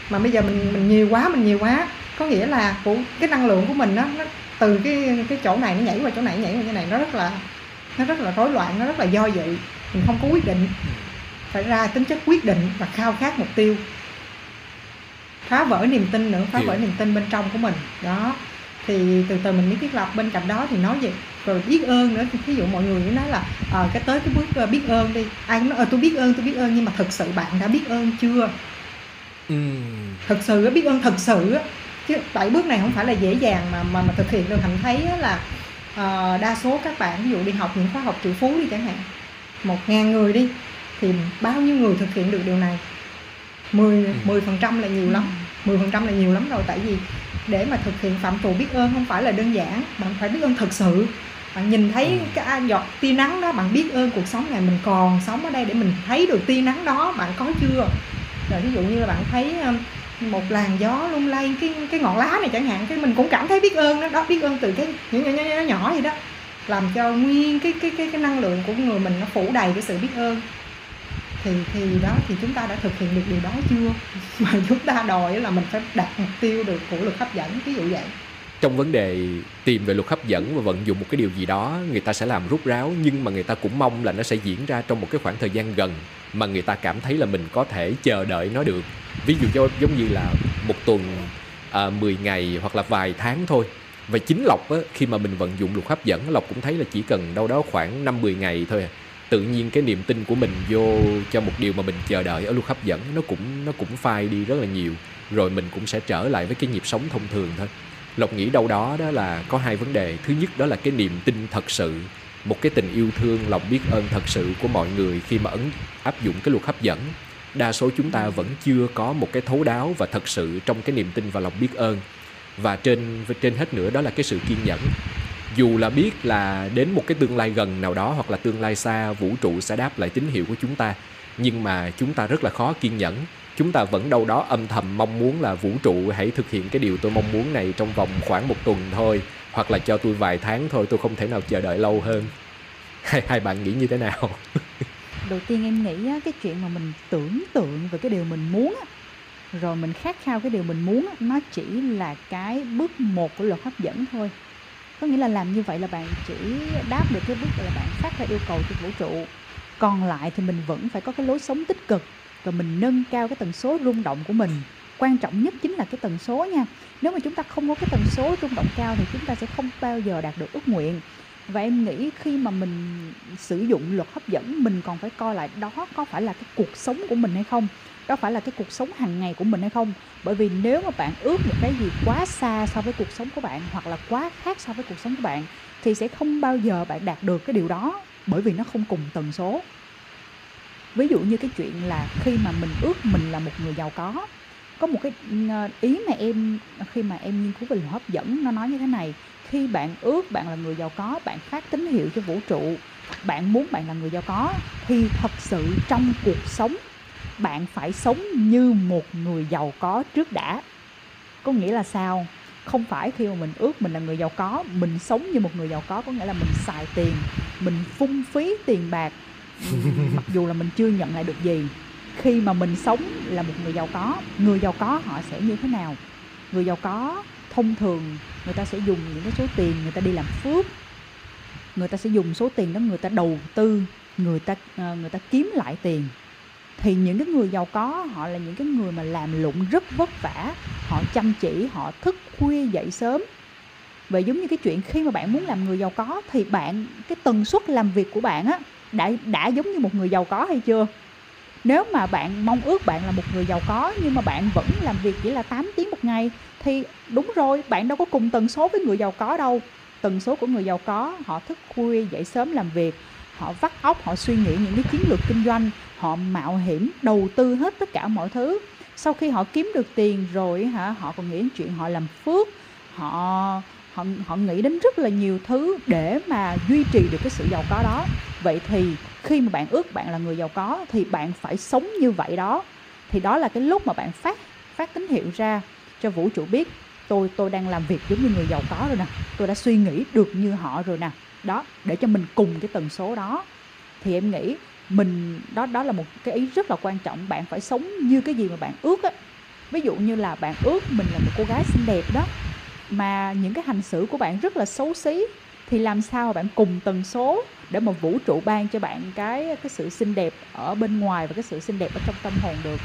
Mà bây giờ mình mình nhiều quá mình nhiều quá. Có nghĩa là của cái năng lượng của mình đó, nó từ cái cái chỗ này nó nhảy qua chỗ này nhảy qua chỗ này nó rất là nó rất là rối loạn nó rất là do dự. Mình không có quyết định. Phải ra tính chất quyết định và khao khát mục tiêu phá vỡ niềm tin nữa phá vỡ niềm tin bên trong của mình. Đó. Thì từ từ mình mới thiết lập bên cạnh đó thì nói về rồi biết ơn nữa ví dụ mọi người nói là à, cái tới cái bước uh, biết ơn đi. Ai cũng nói ờ tôi biết ơn tôi biết ơn. Nhưng mà thực sự bạn đã biết ơn chưa? Ừ. thực sự biết ơn thực sự chứ bảy bước này không phải là dễ dàng mà mà, mà thực hiện được. Thành thấy là uh, đa số các bạn ví dụ đi học những khóa học triệu phú đi chẳng hạn một ngàn người đi thì bao nhiêu người thực hiện được điều này? 10 10 ừ. phần trăm là nhiều lắm 10 phần trăm là nhiều lắm rồi. Tại vì để mà thực hiện phạm trù biết ơn không phải là đơn giản bạn phải biết ơn thực sự. Bạn nhìn thấy ừ. cái giọt tia nắng đó bạn biết ơn cuộc sống này mình còn sống ở đây để mình thấy được tia nắng đó bạn có chưa? Rồi ví dụ như là bạn thấy một làn gió lung lay cái cái ngọn lá này chẳng hạn cái mình cũng cảm thấy biết ơn đó đó biết ơn từ cái nhỏ nhỏ nhỏ, nhỏ, nhỏ vậy đó. Làm cho nguyên cái cái cái cái năng lượng của người mình nó phủ đầy cái sự biết ơn thì thì đó thì chúng ta đã thực hiện được điều đó chưa? Mà chúng ta đòi là mình phải đạt mục tiêu được của luật hấp dẫn ví dụ vậy. Trong vấn đề tìm về luật hấp dẫn và vận dụng một cái điều gì đó người ta sẽ làm rút ráo nhưng mà người ta cũng mong là nó sẽ diễn ra trong một cái khoảng thời gian gần mà người ta cảm thấy là mình có thể chờ đợi nó được. Ví dụ giống như là một tuần à, 10 ngày hoặc là vài tháng thôi. Và chính lọc á, khi mà mình vận dụng luật hấp dẫn lộc cũng thấy là chỉ cần đâu đó khoảng năm 10 ngày thôi à tự nhiên cái niềm tin của mình vô cho một điều mà mình chờ đợi ở luật hấp dẫn, nó cũng nó cũng phai đi rất là nhiều. Rồi mình cũng sẽ trở lại với cái nhịp sống thông thường thôi. Lộc nghĩ đâu đó đó là có hai vấn đề. Thứ nhất đó là cái niềm tin thật sự, một cái tình yêu thương, lòng biết ơn thật sự của mọi người khi mà ấn, áp dụng cái luật hấp dẫn. Đa số chúng ta vẫn chưa có một cái thấu đáo và thật sự trong cái niềm tin và lòng biết ơn. Và trên trên hết nữa đó là cái sự kiên nhẫn dù là biết là đến một cái tương lai gần nào đó hoặc là tương lai xa vũ trụ sẽ đáp lại tín hiệu của chúng ta. Nhưng mà chúng ta rất là khó kiên nhẫn. Chúng ta vẫn đâu đó âm thầm mong muốn là vũ trụ hãy thực hiện cái điều tôi mong muốn này trong vòng khoảng một tuần thôi hoặc là cho tôi vài tháng thôi tôi không thể nào chờ đợi lâu hơn. Hai hai bạn nghĩ như thế nào? Đầu tiên em nghĩ á, cái chuyện mà mình tưởng tượng về cái điều mình muốn á, rồi mình khát khao cái điều mình muốn á, nó chỉ là cái bước một của luật hấp dẫn thôi có nghĩa là làm như vậy là bạn chỉ đáp được cái bước là bạn phát ra yêu cầu cho vũ trụ. Còn lại thì mình vẫn phải có cái lối sống tích cực và mình nâng cao cái tần số rung động của mình. Quan trọng nhất chính là cái tần số nha. Nếu mà chúng ta không có cái tần số rung động cao thì chúng ta sẽ không bao giờ đạt được ước nguyện. Và em nghĩ khi mà mình sử dụng luật hấp dẫn, mình còn phải coi lại đó có phải là cái cuộc sống của mình hay không đó phải là cái cuộc sống hàng ngày của mình hay không? Bởi vì nếu mà bạn ước một cái gì quá xa so với cuộc sống của bạn hoặc là quá khác so với cuộc sống của bạn, thì sẽ không bao giờ bạn đạt được cái điều đó, bởi vì nó không cùng tần số. Ví dụ như cái chuyện là khi mà mình ước mình là một người giàu có có một cái ờ, ý mà em, khi mà em nghiên cứu về hấp dẫn, nó nói như thế này, khi bạn ước bạn là người giàu có, bạn phát tín hiệu cho vũ trụ, bạn muốn bạn là người giàu có, thì thật sự trong cuộc sống bạn phải sống như một người giàu có trước đã. Có nghĩa là sao? Không phải khi mà mình ước mình là người giàu có mình sống như một người giàu có có nghĩa là mình xài tiền mình phung phí tiền bạc mặc dù là mình chưa nhận lại được gì. Khi mà mình sống là một người giàu có người giàu có họ sẽ như thế nào? Người giàu có thông thường người ta sẽ dùng những cái số tiền người ta đi làm phước người ta sẽ dùng số tiền đó người ta đầu tư người ta ờ, người ta kiếm lại tiền thì những cái người giàu có, họ là những cái người mà làm lụng rất vất vả. Họ chăm chỉ, họ thức khuya dậy sớm. Vậy giống như cái chuyện khi mà bạn muốn làm người giàu có thì bạn, cái tần suất làm việc của bạn á, đã đã giống như một người giàu có hay chưa? Nếu mà bạn mong ước bạn là một người giàu có nhưng mà bạn vẫn làm việc chỉ là 8 tiếng một ngày thì đúng rồi, bạn đâu có cùng tần số với người giàu có đâu. Tần số của người giàu có, họ thức khuya dậy sớm làm việc họ vắt óc, họ suy nghĩ những cái chiến lược kinh doanh, họ mạo hiểm, đầu tư hết tất cả mọi thứ. Sau khi họ kiếm được tiền rồi hả, họ còn nghĩ đến chuyện họ làm phước. Họ họ họ nghĩ đến rất là nhiều thứ để mà duy trì được cái sự giàu có đó. Vậy thì khi mà bạn ước bạn là người giàu có thì bạn phải sống như vậy đó. Thì đó là cái lúc mà bạn phát phát tín hiệu ra cho vũ trụ biết, tôi tôi đang làm việc giống như người giàu có rồi nè. Tôi đã suy nghĩ được như họ rồi nè đó, để cho mình cùng cái tần số đó. Thì em nghĩ mình, đó đó là một cái ý rất là quan trọng. Bạn phải sống như cái gì mà bạn ước á. Ví dụ như là bạn ước mình là một cô gái xinh đẹp đó, mà những cái hành xử của bạn rất là xấu xí, thì làm sao bạn cùng tần số để mà vũ trụ ban cho bạn cái cái sự xinh đẹp ở bên ngoài và cái sự xinh đẹp ở trong tâm hồn được.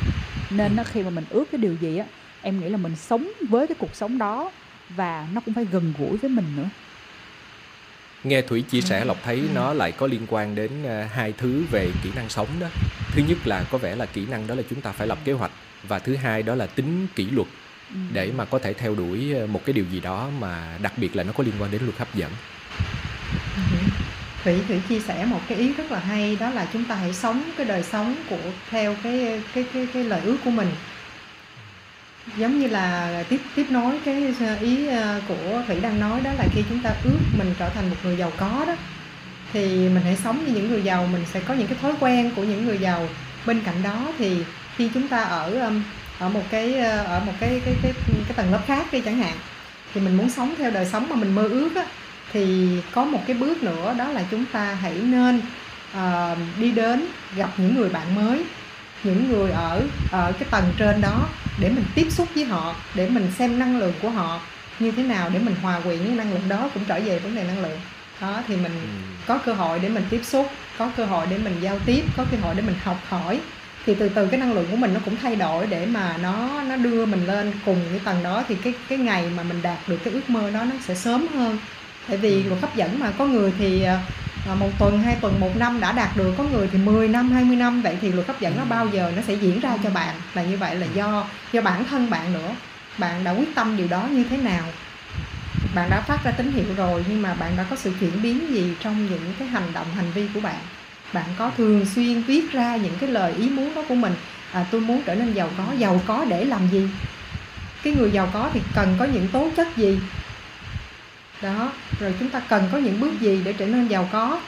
Nên nó khi mà mình ước cái điều gì á, em nghĩ là mình sống với cái cuộc sống đó và nó cũng phải gần gũi với mình nữa nghe thủy chia sẻ lộc thấy nó lại có liên quan đến uh, hai thứ về kỹ năng sống đó thứ nhất là có vẻ là kỹ năng đó là chúng ta phải lập kế hoạch và thứ hai đó là tính kỷ luật ừ. để mà có thể theo đuổi ờ, một cái điều gì đó mà đặc biệt là nó có liên quan đến luật hấp dẫn ừ. Thủy Thủy chia sẻ một cái ý rất là hay đó là chúng ta hãy sống cái đời sống của theo cái cái cái cái lời ước của mình giống như là tiếp tiếp nối cái ờ, ý ờ, của thủy đang nói đó là khi chúng ta ước mình trở thành một người giàu có đó thì mình hãy sống như những người giàu mình sẽ có những cái thói quen của những người giàu. Bên cạnh đó thì khi chúng ta ở ở một cái ờ, ở một cái cái cái cái tầng lớp khác đi chẳng hạn thì mình muốn sống theo đời sống mà mình mơ ước á, thì có một cái bước nữa đó là chúng ta hãy nên uh, đi đến gặp những người bạn mới những người ở ở cái tầng trên đó để mình tiếp xúc với họ để mình xem năng lượng của họ như thế nào để mình hòa quyện với năng lượng đó cũng trở về vấn đề năng lượng đó thì mình ừ. có cơ hội để mình tiếp xúc có cơ hội để mình giao tiếp có cơ hội để mình học hỏi thì từ từ cái năng lượng của mình nó cũng thay đổi để mà nó nó đưa mình lên cùng cái tầng đó thì cái cái ngày mà mình đạt được cái ước mơ đó nó sẽ sớm hơn tại vì ừ. luật hấp dẫn mà có người thì ờ, À, một tuần hai tuần một năm đã đạt được. Có người thì 10 năm 20 năm. Vậy thì luật hấp dẫn nó bao giờ nó sẽ diễn ra cho bạn? Là như vậy là do do bản thân bạn nữa. Bạn đã quyết tâm điều đó như thế nào? Bạn đã phát ra tín hiệu rồi nhưng mà bạn đã có sự chuyển biến gì trong những cái hành động hành vi của bạn? Bạn có thường xuyên viết ra những cái lời ý muốn đó của mình? À, tôi muốn trở nên giàu có. Giàu có để làm gì? Cái người giàu có thì cần có những tố chất gì? Đó. Rồi chúng ta cần có những bước gì để trở nên giàu có?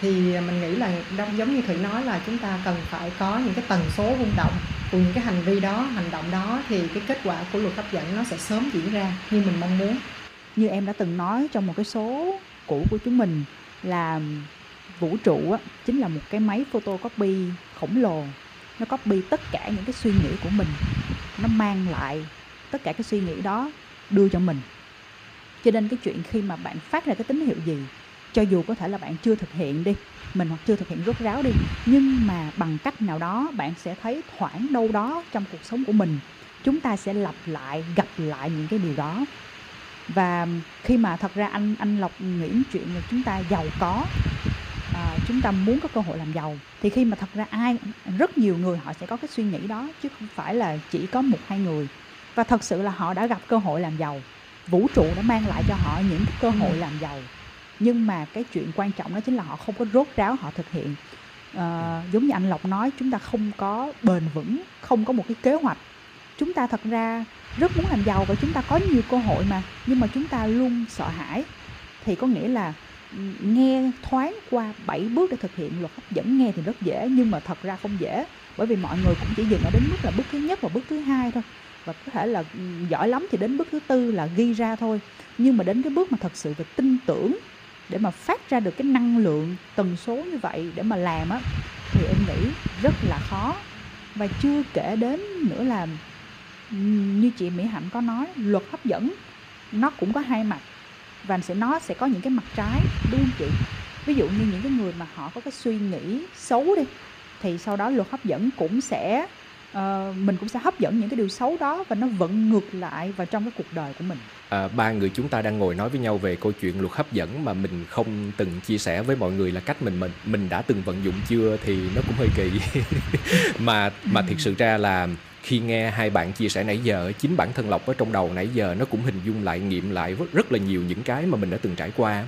Thì mình nghĩ là giống như thủy nói là chúng ta cần phải có những cái tần số rung động. Của những cái hành vi đó hành động đó thì cái kết quả của luật hấp dẫn nó sẽ sớm diễn ra như mình mong muốn. Như em đã từng nói trong một cái số cũ của chúng mình là vũ trụ á, chính là một cái máy photocopy khổng lồ. Nó copy tất cả những cái suy nghĩ của mình. Nó mang lại tất cả cái suy nghĩ đó đưa cho mình cho nên cái chuyện khi mà bạn phát ra cái tín hiệu gì cho dù có thể là bạn chưa thực hiện đi mình hoặc chưa thực hiện rốt ráo đi nhưng mà bằng cách nào đó bạn sẽ thấy thoảng đâu đó trong cuộc sống của mình chúng ta sẽ lặp lại gặp lại những cái điều đó. Và khi mà thật ra anh anh lộc nghĩ chuyện là chúng ta giàu có à, chúng ta muốn có cơ hội làm giàu thì khi mà thật ra ai rất nhiều người họ sẽ có cái suy nghĩ đó chứ không phải là chỉ có một hai người. Và thật sự là họ đã gặp cơ hội làm giàu vũ trụ đã mang lại cho họ những cái cơ hội làm giàu. Nhưng mà cái chuyện quan trọng đó chính là họ không có rốt ráo họ thực hiện. À, giống như anh lộc nói chúng ta không có bền vững không có một cái kế hoạch. Chúng ta thật ra rất muốn làm giàu và chúng ta có nhiều cơ hội mà nhưng mà chúng ta luôn sợ hãi. Thì có nghĩa là nghe thoáng qua 7 bước để thực hiện luật hấp dẫn nghe thì rất dễ nhưng mà thật ra không dễ. Bởi vì mọi người cũng chỉ dừng ở đến mức là bước thứ nhất và bước thứ hai thôi và có thể là ừ, giỏi lắm thì đến bước thứ tư là ghi ra thôi. Nhưng mà đến cái bước mà thật sự về tin tưởng, để mà phát ra được cái năng lượng tần số như vậy để mà làm á, thì em nghĩ rất là khó. Và chưa kể đến nữa là ừ, như chị Mỹ Hạnh có nói, luật hấp dẫn, nó cũng có hai mặt. Và sẽ, nó sẽ có những cái mặt trái, đúng không chị? Ví dụ như những cái người mà họ có cái suy nghĩ xấu đi, thì sau đó luật hấp dẫn cũng sẽ uh, mình cũng sẽ hấp dẫn những cái điều xấu đó và nó vẫn ngược lại vào trong cái cuộc đời của mình. À, ba người chúng ta đang ngồi nói với nhau về câu chuyện luật hấp dẫn mà mình không từng chia sẻ với mọi người là cách mình mình mình đã từng vận dụng chưa thì nó cũng hơi kỳ. Mà mà thiệt sự ra là khi nghe hai bạn chia sẻ nãy giờ chính bản thân lộc ở trong đầu nãy giờ nó cũng hình dung lại nghiệm lại rất là nhiều những cái mà mình đã từng trải qua.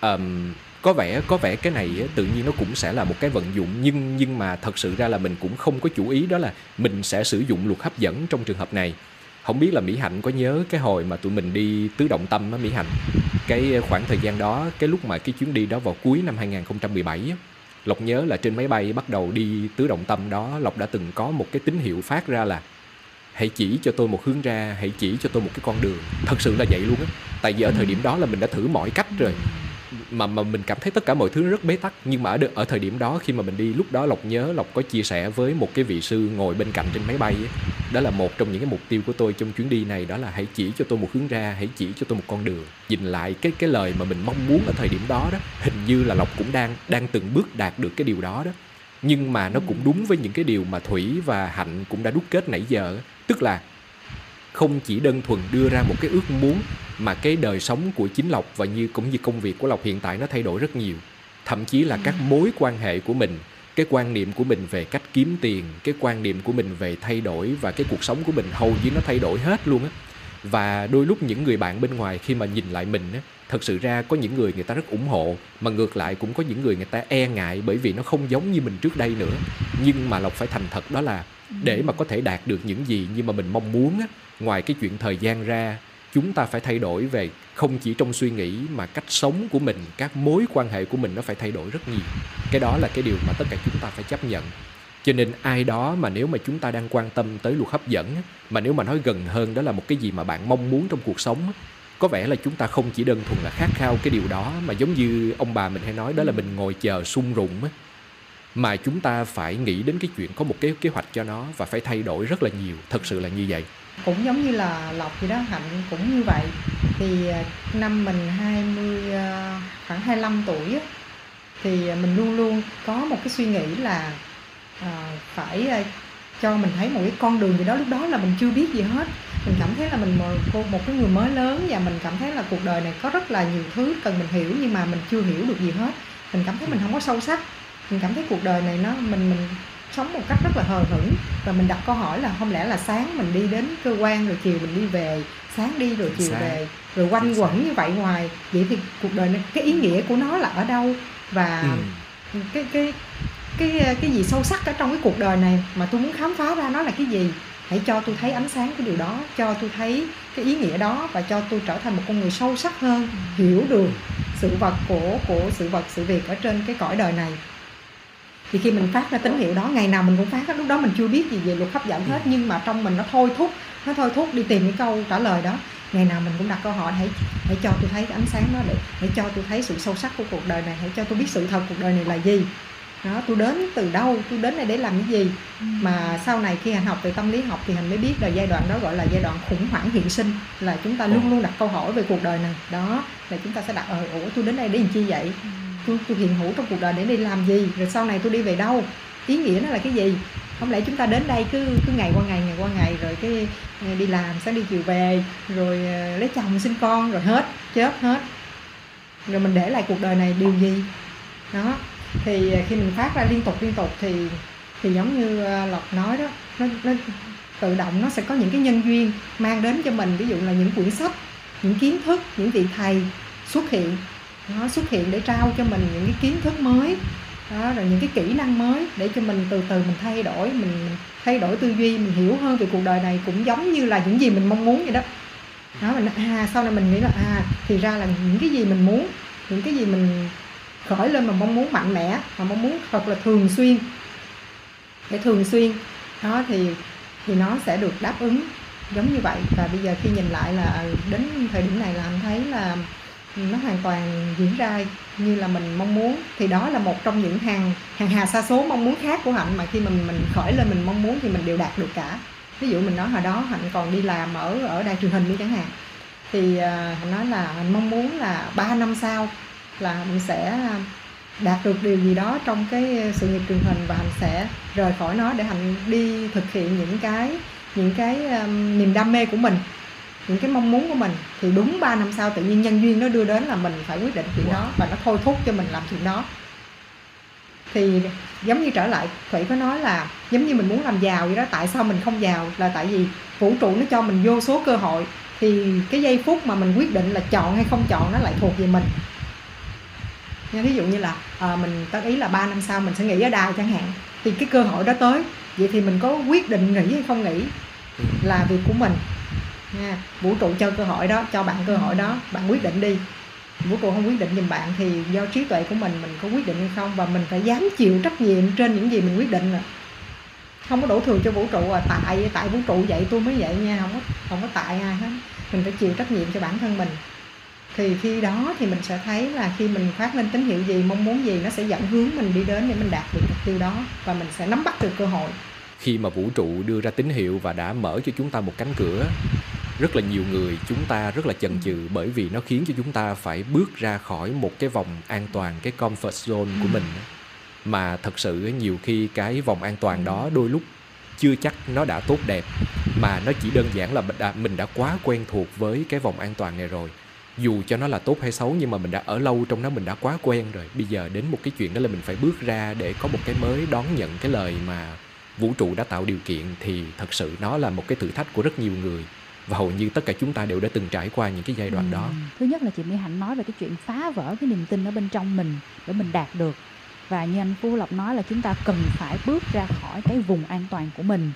Um, có vẻ có vẻ cái này tự nhiên nó cũng sẽ là một cái vận dụng, nhưng nhưng mà thật sự ra là mình cũng không có chủ ý đó là mình sẽ sử dụng luật hấp dẫn trong trường hợp này. Không biết là mỹ hạnh có nhớ cái hồi mà tụi mình đi tứ động tâm á, mỹ hạnh? Cái khoảng thời gian đó, cái lúc mà cái chuyến đi đó vào cuối năm 2017 á, lộc nhớ là trên máy bay bắt đầu đi tứ động tâm đó, lộc đã từng có một cái tín hiệu phát ra là, hãy chỉ cho tôi một hướng ra, hãy chỉ cho tôi một cái con đường. Thật sự là vậy luôn á. Tại vì ở thời điểm đó là mình đã thử mọi cách rồi mà mà mình cảm thấy tất cả mọi thứ rất bế tắc. Nhưng mà ở ở thời điểm đó khi mà mình đi, lúc đó lộc nhớ, lộc có chia sẻ với một cái vị sư ngồi bên cạnh trên máy bay ấy. đó là một trong những cái mục tiêu của tôi trong chuyến đi này, đó là hãy chỉ cho tôi một hướng ra, hãy chỉ cho tôi một con đường. Nhìn lại cái cái lời mà mình mong muốn ở thời điểm đó đó, hình như là lộc cũng đang đang từng bước đạt được cái điều đó đó. Nhưng mà nó cũng đúng với những cái điều mà thủy và hạnh cũng đã đúc kết nãy giờ tức là không chỉ đơn thuần đưa ra một cái ước muốn mà cái đời sống của chính lộc và như cũng như công việc của lộc hiện tại nó thay đổi rất nhiều. Thậm chí là các mối quan hệ của mình cái quan niệm của mình về cách kiếm tiền cái quan niệm của mình về thay đổi và cái cuộc sống của mình hầu như nó thay đổi hết luôn á. Và đôi lúc những người bạn bên ngoài khi mà nhìn lại mình á thật sự ra có những người người ta rất ủng hộ mà ngược lại cũng có những người người ta e ngại bởi vì nó không giống như mình trước đây nữa. Nhưng mà lộc phải thành thật đó là để mà có thể đạt được những gì như mà mình mong muốn á, ngoài cái chuyện thời gian ra, chúng ta phải thay đổi về không chỉ trong suy nghĩ mà cách sống của mình, các mối quan hệ của mình nó phải thay đổi rất nhiều. Cái đó là cái điều mà tất cả chúng ta phải chấp nhận. Cho nên ai đó mà nếu mà chúng ta đang quan tâm tới luật hấp dẫn mà nếu mà nói gần hơn đó là một cái gì mà bạn mong muốn trong cuộc sống có vẻ là chúng ta không chỉ đơn thuần là khát khao cái điều đó mà giống như ông bà mình hay nói đó là mình ngồi chờ sung rụng á mà chúng ta phải nghĩ đến cái chuyện có một cái kế hoạch cho nó và phải thay đổi rất là nhiều thật sự là như vậy. Cũng giống như là lộc gì đó hạnh cũng như vậy. Thì à, năm mình 20 à, khoảng 25 tuổi á, thì mình luôn luôn có một cái suy nghĩ là à, phải cho mình thấy một cái con đường gì đó. Lúc đó là mình chưa biết gì hết. Mình cảm thấy là mình một, một cái người mới lớn và mình cảm thấy là cuộc đời này có rất là nhiều thứ cần mình hiểu nhưng mà mình chưa hiểu được gì hết. Mình cảm thấy mình không có sâu sắc mình cảm thấy cuộc đời này nó mình mình sống một cách rất là hờ hững. Và mình đặt câu hỏi là không lẽ là sáng mình đi đến cơ quan rồi chiều mình đi về sáng đi rồi chiều Sáng. về rồi quanh Chính quẩn như vậy ngoài vậy thì cuộc đời này cái ý nghĩa của nó là ở đâu? Và ừ. cái cái cái cái gì sâu sắc ở trong cái cuộc đời này mà tôi muốn khám phá ra nó là cái gì? Hãy cho tôi thấy ánh sáng cái điều đó cho tôi thấy cái ý nghĩa đó và cho tôi trở thành một con người sâu sắc hơn hiểu được sự vật của của sự vật sự việc ở trên cái cõi đời này thì khi mình phát ra tín hiệu đó ngày nào mình cũng phát lúc đó mình chưa biết gì về luật hấp dẫn hết nhưng mà trong mình nó thôi thúc nó thôi thúc đi tìm cái câu trả lời đó. Ngày nào mình cũng đặt câu hỏi hãy hãy cho tôi thấy cái ánh sáng đó để hãy cho tôi thấy sự sâu sắc của cuộc đời này hãy cho tôi biết sự thật cuộc đời này là gì. Đó tôi đến từ đâu tôi đến đây để làm cái gì? Mà sau này khi hành học về tâm lý học thì hành mới biết là giai đoạn đó gọi là giai đoạn khủng hoảng hiện sinh là chúng ta luôn luôn đặt câu hỏi về cuộc đời này. Đó là chúng ta sẽ đặt ờ ủa tôi đến đây để làm chi vậy tôi tôi hiện hữu trong cuộc đời để đi làm gì? Rồi sau này tôi đi về đâu? Ý nghĩa nó là cái gì? Không lẽ chúng ta đến đây cứ cứ ngày qua ngày ngày qua ngày rồi cái ờ, đi làm sáng đi chiều về rồi ờ, lấy chồng sinh con rồi hết chết hết. Rồi mình để lại cuộc đời này điều gì? Đó. Thì ờ, khi mình phát ra liên tục liên tục thì thì giống như lộc nói đó nó, nó tự động nó sẽ có những cái nhân duyên mang đến cho mình. Ví dụ là những quyển sách những kiến thức những vị thầy xuất hiện nó xuất hiện để trao cho mình những cái kiến thức mới đó rồi những cái kỹ năng mới để cho mình từ từ mình thay đổi mình, thay đổi tư duy mình hiểu hơn về cuộc đời này cũng giống như là những gì mình mong muốn vậy đó. Đó mình à sau này mình nghĩ là à thì ra là những cái gì mình muốn những cái gì mình khởi lên mà mong muốn mạnh mẽ mà mong muốn thật là thường xuyên để thường xuyên. Đó thì thì nó sẽ được đáp ứng giống như vậy. Và bây giờ khi nhìn lại là ừ, đến thời điểm này là anh thấy là nó hoàn toàn diễn ra như là mình mong muốn. Thì đó là một trong những hàng hàng hà xa số mong muốn khác của hạnh. Mà khi mình mình khởi lên mình mong muốn thì mình đều đạt được cả. Ví dụ mình nói hồi đó hạnh còn đi làm ở ở đài truyền hình đi chẳng hạn. Thì à, hạnh nói là hạnh mong muốn là 3 năm sau là mình sẽ đạt được điều gì đó trong cái sự nghiệp truyền hình và hạnh sẽ rời khỏi nó để hạnh đi thực hiện những cái những cái um, niềm đam mê của mình những cái mong muốn của mình thì đúng 3 năm sau tự nhiên nhân duyên nó đưa đến là mình phải quyết định chuyện đó và nó thôi thúc cho mình làm chuyện đó. Thì giống như trở lại thủy có nói là giống như mình muốn làm giàu vậy đó tại sao mình không giàu? Là tại vì vũ trụ nó cho mình vô số cơ hội thì cái giây phút mà mình quyết định là chọn hay không chọn nó lại thuộc về mình. Nha, ví dụ như là à, mình tác ý là 3 năm sau mình sẽ nghỉ ở đài chẳng hạn thì cái cơ hội đó tới. Vậy thì mình có quyết định nghỉ hay không nghỉ là việc của mình nha vũ trụ cho cơ hội đó cho bạn cơ hội đó. Bạn quyết định đi. Vũ trụ không quyết định giùm bạn thì do trí tuệ của mình mình có quyết định hay không? Và mình phải dám chịu trách nhiệm trên những gì mình quyết định rồi không có đổ thừa cho vũ trụ à. Tại tại vũ trụ vậy tôi mới vậy nha. Không có không có tại ai hết. Mình phải chịu trách nhiệm cho bản thân mình. Thì khi đó thì mình sẽ thấy là khi mình phát lên tín hiệu gì mong muốn gì nó sẽ dẫn hướng mình đi đến để mình đạt được mục tiêu đó. Và mình sẽ nắm bắt được cơ hội. Khi mà vũ trụ đưa ra tín hiệu và đã mở cho chúng ta một cánh cửa rất là nhiều người chúng ta rất là chần chừ bởi vì nó khiến cho chúng ta phải bước ra khỏi một cái vòng an toàn cái comfort zone của mình. Mà thật sự nhiều khi cái vòng an toàn đó đôi lúc chưa chắc nó đã tốt đẹp mà nó chỉ đơn giản là mình đã, mình đã quá quen thuộc với cái vòng an toàn này rồi. Dù cho nó là tốt hay xấu nhưng mà mình đã ở lâu trong nó mình đã quá quen rồi. Bây giờ đến một cái chuyện đó là mình phải bước ra để có một cái mới đón nhận cái lời mà vũ trụ đã tạo điều kiện thì thật sự nó là một cái thử thách của rất nhiều người và hầu như tất cả chúng ta đều đã từng trải qua những cái giai đoạn ừ. đó. Thứ nhất là chị mỹ hạnh nói về cái chuyện phá vỡ cái niềm tin ở bên trong mình để mình đạt được. Và như anh Phú Lộc nói là chúng ta cần phải bước ra khỏi cái vùng an toàn của mình.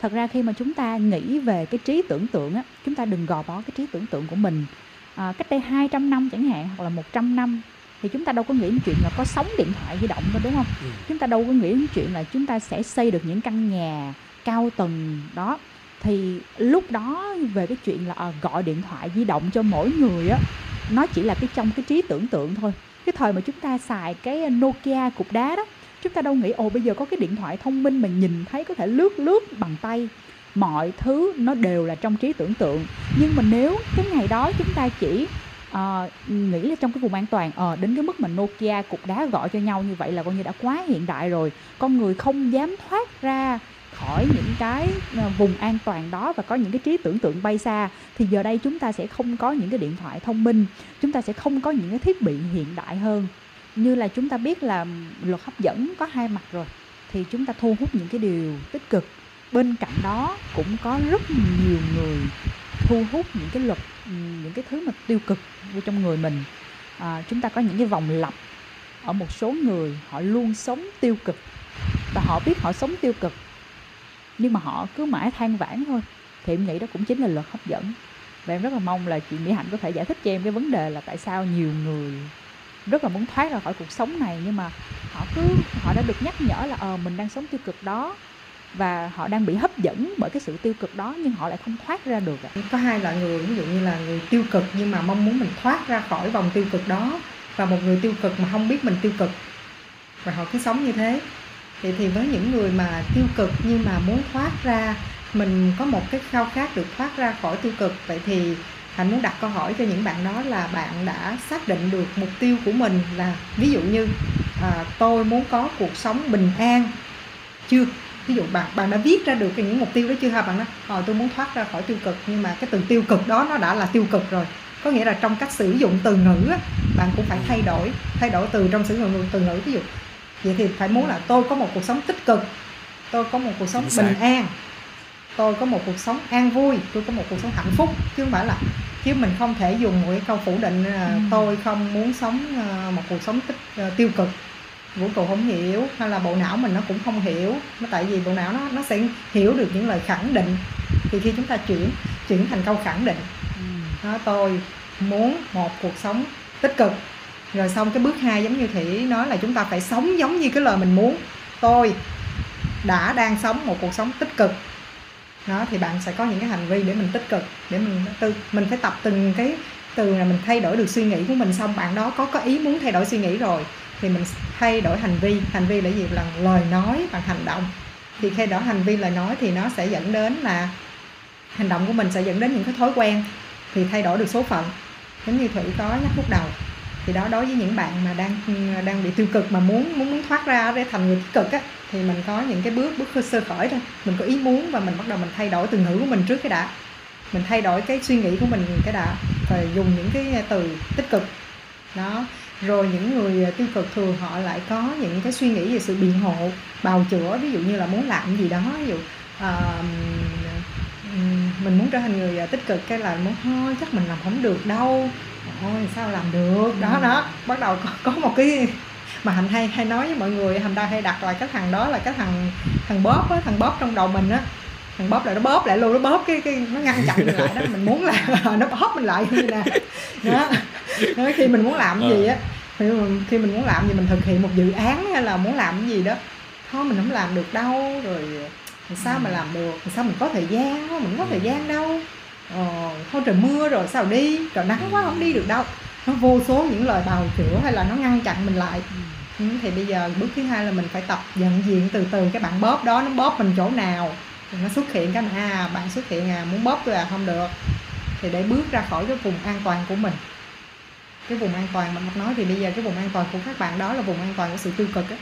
Thật ra khi mà chúng ta nghĩ về cái trí tưởng tượng á chúng ta đừng gò bó cái trí tưởng tượng của mình. À, cách đây 200 năm chẳng hạn hoặc là 100 năm thì chúng ta đâu có nghĩ đến chuyện là có sóng điện thoại di động đâu đúng không? Ừ. chúng ta đâu có nghĩ đến chuyện là chúng ta sẽ xây được những căn nhà cao tầng đó thì lúc đó về cái chuyện là ờ, gọi điện thoại di động cho mỗi người á nó chỉ là cái trong cái trí tưởng tượng thôi. Cái thời mà chúng ta xài cái Nokia cục đá đó chúng ta đâu nghĩ ồ bây giờ có cái điện thoại thông minh mà nhìn thấy có thể lướt lướt bằng tay. Mọi thứ nó đều là trong trí tưởng tượng. Nhưng mà nếu cái ngày đó chúng ta chỉ uh, nghĩ là trong cái vùng an toàn ờ uh, đến cái mức mà Nokia cục đá gọi cho nhau như vậy là coi như đã quá hiện đại rồi con người không dám thoát ra khỏi những cái ờ, vùng an toàn đó và có những cái trí tưởng tượng bay xa thì giờ đây chúng ta sẽ không có những cái điện thoại thông minh chúng ta sẽ không có những cái thiết bị hiện đại hơn. Như là chúng ta biết là luật hấp dẫn có hai mặt rồi thì chúng ta thu hút những cái điều tích cực. Bên cạnh đó cũng có rất nhiều người thu hút những cái luật ừ, những cái thứ mà tiêu cực vô trong người mình. À, chúng ta có những cái vòng lặp ở một số người họ luôn sống tiêu cực và họ biết họ sống tiêu cực nhưng mà họ cứ mãi than vãn thôi. Thì em nghĩ đó cũng chính là luật hấp dẫn. Và em rất là mong là chị Mỹ Hạnh có thể giải thích cho em cái vấn đề là tại sao nhiều người rất là muốn thoát ra khỏi cuộc sống này, nhưng mà họ cứ, họ đã được nhắc nhở là ờ mình đang sống tiêu cực đó và họ đang bị hấp dẫn bởi cái sự tiêu cực đó, nhưng họ lại không thoát ra được có hai loại người, ví dụ như là người tiêu cực nhưng mà mong muốn mình thoát ra khỏi vòng tiêu cực đó và một người tiêu cực mà không biết mình tiêu cực. Và họ cứ sống như thế thì thì với những người mà tiêu cực nhưng mà muốn thoát ra mình có một cái khao khát được thoát ra khỏi tiêu cực. Vậy thì hạnh muốn đặt câu hỏi cho những bạn đó là bạn đã xác định được mục tiêu của mình là ví dụ như à, tôi muốn có cuộc sống bình an chưa? Ví dụ bạn bạn đã viết ra được những mục tiêu đó chưa ha bạn nói ờ tôi muốn thoát ra khỏi tiêu cực nhưng mà cái từ tiêu cực đó nó đã là tiêu cực rồi. Có nghĩa là trong cách sử dụng từ ngữ á, bạn cũng phải thay đổi thay đổi từ trong sử dụng từ ngữ. Ví dụ vậy thì phải muốn là tôi có một cuộc sống tích cực tôi có một cuộc sống bình an tôi có một cuộc sống an vui tôi có một cuộc sống hạnh phúc chứ không phải là chứ mình không thể dùng một cái câu phủ định là ừ. tôi không muốn sống ờ, một cuộc sống tích uh, tiêu cực vũ trụ không hiểu hay là bộ não mình nó cũng không hiểu nó tại vì bộ não nó nó sẽ hiểu được những lời khẳng định thì khi chúng ta chuyển chuyển thành câu khẳng định ừ. đó tôi muốn một cuộc sống tích cực rồi xong cái bước hai giống như thủy nói là chúng ta phải sống giống như cái lời mình muốn. Tôi đã đang sống một cuộc sống tích cực. Đó, thì bạn sẽ có những cái hành vi để mình tích cực, để mình tư, mình phải tập từng cái, từ là mình thay đổi được suy nghĩ của mình xong bạn đó có có ý muốn thay đổi suy nghĩ rồi, thì mình thay đổi hành vi. Hành vi là gì? Là lời nói bằng hành động. Thì khi đó hành vi, lời nói thì nó sẽ dẫn đến là hành động của mình sẽ dẫn đến những cái thói quen, thì thay đổi được số phận. Giống như thủy có nhắc lúc đầu thì đó đối với những bạn mà đang đang bị tiêu cực mà muốn muốn muốn thoát ra để thành người tích cực á thì mình có những cái bước bước sơ khởi thôi. Mình có ý muốn và mình bắt đầu mình thay đổi từ ngữ của mình trước cái đã. Mình thay đổi cái suy nghĩ của mình cái đã và dùng những cái từ tích cực. Đó. Rồi những người tiêu cực thường họ lại có những cái suy nghĩ về sự biện hộ bào chữa ví dụ như là muốn làm gì đó ví dụ uh, mình muốn trở thành người ờ, tích cực cái là muốn thôi chắc mình làm không được đâu thôi sao làm được? Đó ừ. đó. Bắt đầu có, có một cái mà hành hay hay nói với mọi người hành ta hay đặt là cái thằng đó là cái thằng thằng bóp á thằng bóp trong đầu mình á. Thằng bóp lại nó bóp lại luôn nó bóp cái cái nó ngăn chặn mình lại đó. Mình muốn là nó bóp mình lại như nè đó. đó khi mình muốn làm gì á khi mình, khi mình muốn làm gì mình thực hiện một dự án hay là muốn làm cái gì đó thôi mình không làm được đâu rồi sao mà làm được? Sao mình có thời gian mình có thời gian đâu ờ, thôi trời mưa rồi sao đi? Trời nắng quá không đi được đâu. Nó vô số những lời bào chữa hay là nó ngăn chặn mình lại. Ừ, thì bây giờ bước thứ hai là mình phải tập nhận diện từ từ cái bạn bóp đó nó bóp mình chỗ nào thì nó xuất hiện cái à bạn xuất hiện à muốn bóp tôi à không được. Thì để bước ra khỏi cái vùng an toàn của mình. Cái vùng an toàn mà Ngọc nói thì bây giờ cái vùng an toàn của các bạn đó là vùng an toàn của sự tiêu cực á.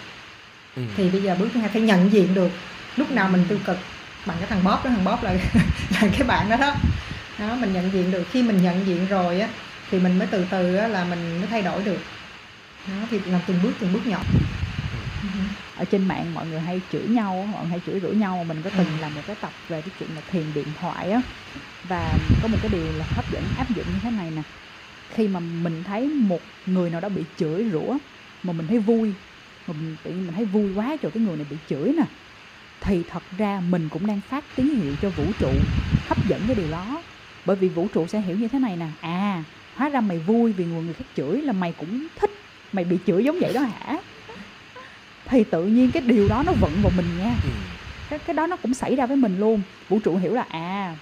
Ừ. thì bây giờ bước thứ hai phải nhận diện được lúc nào mình tiêu cực. Bằng cái thằng bóp đó thằng bóp là là cái bạn đó đó đó mình nhận diện được. Khi mình nhận diện rồi á thì mình mới từ từ á, là mình mới thay đổi được. Đó thì làm từng bước từng bước nhỏ. Ở trên mạng mọi người hay chửi nhau mọi người hay chửi rủa nhau mình có từng ừ. làm một cái tập về cái chuyện là thiền điện thoại á và có một cái điều là hấp dẫn áp dụng như thế này nè. Khi mà mình thấy một người nào đó bị chửi rủa mà mình thấy vui mà mình tự nhiên mình thấy vui quá cho cái người này bị chửi nè thì thật ra mình cũng đang phát tín hiệu cho vũ trụ hấp dẫn cái điều đó bởi vì vũ trụ sẽ hiểu như thế này nè. À hóa ra mày vui vì người người khác chửi là mày cũng thích. Mày bị chửi giống vậy đó hả? Thì tự nhiên cái điều đó nó vận vào mình nha. Ừ. cái cái đó nó cũng xảy ra với mình luôn. Vũ trụ hiểu là à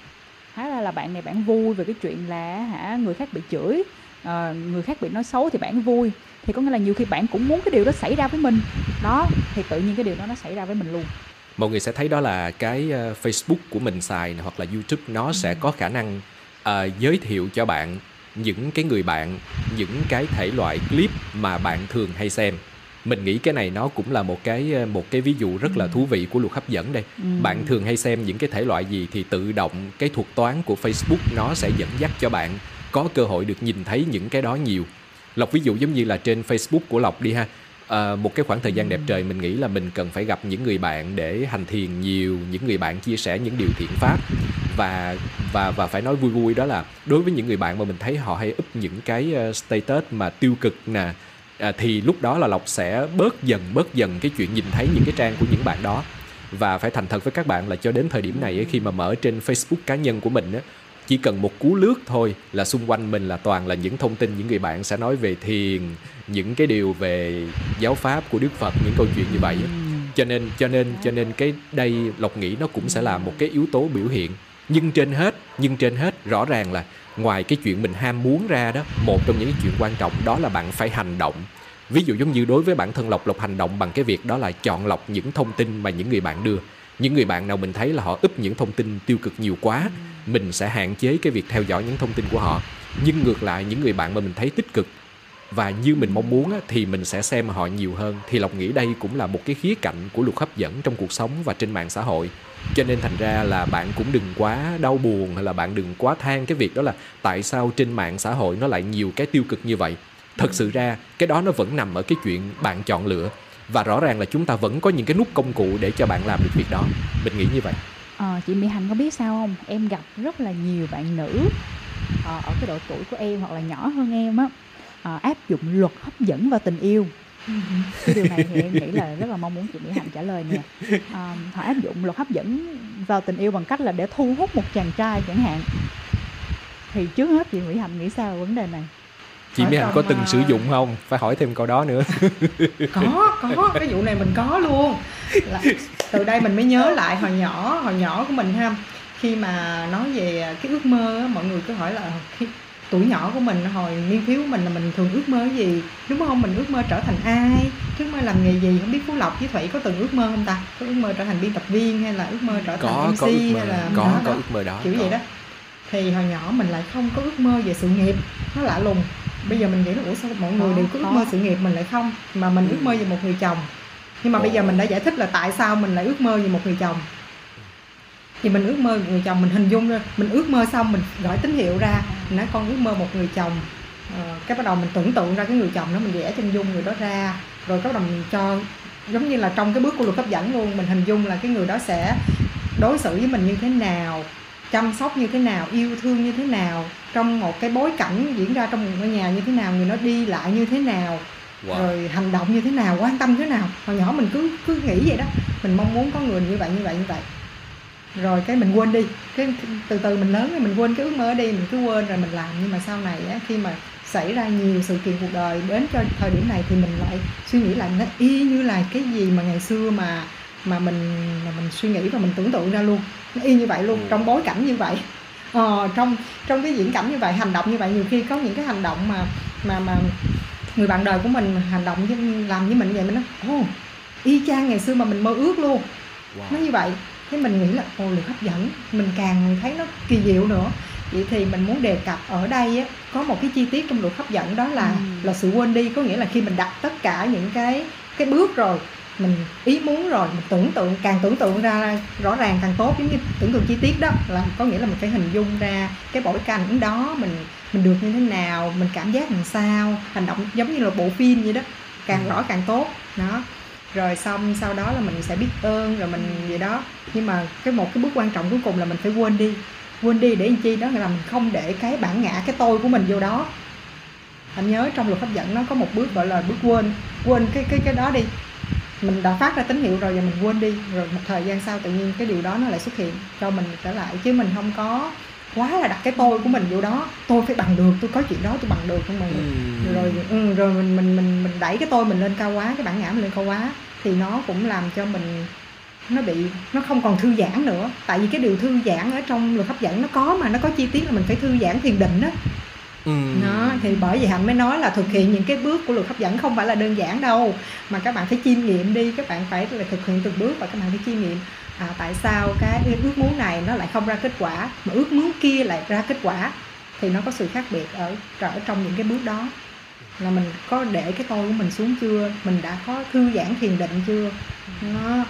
hóa ra là bạn này bạn vui về cái chuyện là hả người khác bị chửi à, người khác bị nói xấu thì bạn vui. Thì có nghĩa là nhiều khi bạn cũng muốn cái điều đó xảy ra với mình. Đó thì tự nhiên cái điều đó nó xảy ra với mình luôn. Mọi người sẽ thấy đó là cái uh, Facebook của mình xài hoặc là YouTube nó ừ. sẽ có khả năng uh, giới thiệu cho bạn những cái người bạn những cái thể loại clip mà bạn thường hay xem. Mình nghĩ cái này nó cũng là một cái ờ, một cái ví dụ rất là thú vị của luật hấp dẫn đây. Ừ. bạn thường hay xem những cái thể loại gì thì tự động cái thuật toán của Facebook nó sẽ dẫn dắt cho bạn có cơ hội được nhìn thấy những cái đó nhiều. Lộc ví dụ giống như là trên Facebook của lộc đi ha. À, một cái khoảng thời gian đẹp trời mình nghĩ là mình cần phải gặp những người bạn để hành thiền nhiều những người bạn chia sẻ những điều thiện pháp và và và phải nói vui vui đó là đối với những người bạn mà mình thấy họ hay up những cái ờ, status mà tiêu cực nè à, thì lúc đó là lộc sẽ bớt dần bớt dần cái chuyện nhìn thấy những cái trang của những bạn đó. Và phải thành thật với các bạn là cho đến thời điểm này ấy, khi mà mở trên Facebook cá nhân của mình á chỉ cần một cú lướt thôi là xung quanh mình là toàn là những thông tin những người bạn sẽ nói về thiền những cái điều về giáo pháp của đức phật những câu chuyện như vậy cho nên cho nên cho nên cái đây lộc nghĩ nó cũng sẽ là một cái yếu tố biểu hiện nhưng trên hết, nhưng trên hết, rõ ràng là ngoài cái chuyện mình ham muốn ra đó, một trong những chuyện quan trọng đó là bạn phải hành động. Ví dụ giống như đối với bản thân lộc lộc hành động bằng cái việc đó là chọn lọc những thông tin mà những người bạn đưa. Những người bạn nào mình thấy là họ úp những thông tin tiêu cực nhiều quá, mình sẽ hạn chế cái việc theo dõi những thông tin của họ. Nhưng ngược lại, những người bạn mà mình thấy tích cực và như mình mong muốn á, thì mình sẽ xem họ nhiều hơn. Thì lộc nghĩ đây cũng là một cái khía cạnh của luật hấp dẫn trong cuộc sống và trên mạng xã hội. Cho nên thành ra là bạn cũng đừng quá đau buồn hay là bạn đừng quá than cái việc đó là tại sao trên mạng xã hội nó lại nhiều cái tiêu cực như vậy. Thật sự ra cái đó nó vẫn nằm ở cái chuyện bạn chọn lựa. Và rõ ràng là chúng ta vẫn có những cái nút công cụ để cho bạn làm được việc đó. Mình nghĩ như vậy. À, chị Mỹ Hạnh có biết sao không? Em gặp rất là nhiều bạn nữ ờ, ở cái độ tuổi của em hoặc là nhỏ hơn em á à, áp dụng luật hấp dẫn vào tình yêu. Cái điều này thì em nghĩ là rất là mong muốn chị Mỹ Hạnh trả lời nè. À, họ áp dụng luật hấp dẫn vào tình yêu bằng cách là để thu hút một chàng trai chẳng hạn. Thì trước hết chị Mỹ Hạnh nghĩ sao về vấn đề này? Chị Mỹ Hạnh có từng sử dụng không? Phải hỏi thêm câu đó nữa. Có có. Cái vụ này mình có luôn. Là, từ đây mình mới nhớ lại hồi nhỏ hồi nhỏ của mình ha. Khi mà nói về cái ước mơ mọi người cứ hỏi là khi tuổi nhỏ của mình hồi niên thiếu của mình là mình thường ước mơ gì? Đúng không? Mình ước mơ trở thành ai? Ước mơ làm nghề gì không biết phú lộc với thủy có từng ước mơ không ta? Có ước mơ trở thành biên tập viên hay là ước mơ trở thành có, mc có ước mơ, hay là có đó, có đó. ước mơ đó kiểu có. vậy đó. Thì hồi nhỏ mình lại không có ước mơ về sự nghiệp. Nó lạ lùng. Bây giờ mình nghĩ là ủa sao mọi người đều có ước mơ sự nghiệp mình lại không? Mà mình ước mơ về một người chồng. Nhưng mà bây giờ mình đã giải thích là tại sao mình lại ước mơ về một người chồng thì mình ước mơ người chồng mình hình dung ra mình ước mơ xong mình gọi tín hiệu ra mình nói con ước mơ một người chồng. Ờ, cái bắt đầu mình tưởng tượng ra cái người chồng đó mình vẽ chân dung người đó ra rồi bắt đầu mình cho giống như là trong cái bước của luật hấp dẫn luôn mình hình dung là cái người đó sẽ đối xử với mình như thế nào chăm sóc như thế nào yêu thương như thế nào trong một cái bối cảnh diễn ra trong một ngôi nhà như thế nào người nó đi lại như thế nào wow. rồi hành động như thế nào quan tâm thế nào. Hồi nhỏ mình cứ cứ nghĩ vậy đó. Mình mong muốn có người như vậy như vậy như vậy rồi cái mình quên đi. Cái từ từ mình lớn rồi mình quên cái ước mơ đi mình cứ quên rồi mình làm. Nhưng mà sau này á, khi mà xảy ra nhiều sự kiện cuộc đời đến cho thời điểm này thì mình lại suy nghĩ lại nó y như là cái gì mà ngày xưa mà mà mình mà mình suy nghĩ và mình tưởng tượng ra luôn. Nó y như vậy luôn Ừ. trong bối cảnh như vậy. Ờ, trong trong cái diễn cảnh như vậy hành động như vậy nhiều khi có những cái hành động mà mà mà người bạn đời của mình hành động với làm với mình vậy mình nói ồ y chang ngày xưa mà mình mơ ước luôn. Nó wow. như vậy thế mình nghĩ là ồ lực hấp dẫn. Mình càng thấy nó kỳ diệu nữa. Vậy thì mình muốn đề cập ở đây á, có một cái chi tiết trong luật hấp dẫn đó là Ừ. là sự quên đi. Có nghĩa là khi mình đặt tất cả những cái cái bước rồi mình ý muốn rồi mình tưởng tượng càng tưởng tượng ra rõ ràng càng tốt giống như tưởng tượng chi tiết đó là có nghĩa là mình phải hình dung ra cái bối cảnh đó mình mình được như thế nào mình cảm giác làm sao hành động giống như là bộ phim vậy đó càng Ừ. rõ càng tốt. Đó rồi xong sau đó là mình sẽ biết ơn rồi mình vậy đó. Nhưng mà cái một cái bước quan trọng cuối cùng là mình phải quên đi. Quên đi để làm chi đó? Là mình không để cái bản ngã cái tôi của mình vô đó. Anh nhớ trong luật hấp dẫn nó có một bước gọi là bước quên. Quên cái cái cái đó đi. Mình đã phát ra tín hiệu rồi và mình quên đi. Rồi một thời gian sau tự nhiên cái điều đó nó lại xuất hiện cho mình trở lại. Chứ mình không có quá là đặt cái tôi của mình vô đó. Tôi phải bằng được tôi có chuyện đó tôi bằng được không bằng được Ừm. rồi ừ, rồi mình mình mình mình đẩy cái tôi mình lên cao quá cái bản ngã mình lên cao quá thì nó cũng làm cho mình nó bị nó không còn thư giãn nữa. Tại vì cái điều thư giãn ở trong luật hấp dẫn nó có mà nó có chi tiết là mình phải thư giãn thiền định đó Ừm. nó thì bởi vậy hạnh mới nói là thực hiện những cái bước của luật hấp dẫn không phải là đơn giản đâu mà các bạn phải chiêm nghiệm đi các bạn phải là thực hiện từng bước và các bạn phải chiêm nghiệm à, tại sao cái ước muốn này nó lại không ra kết quả mà ước muốn kia lại ra kết quả thì nó có sự khác biệt ở ở trong những cái bước đó? Là mình có để cái tôi của mình xuống chưa? Mình đã có thư giãn thiền định chưa? Nó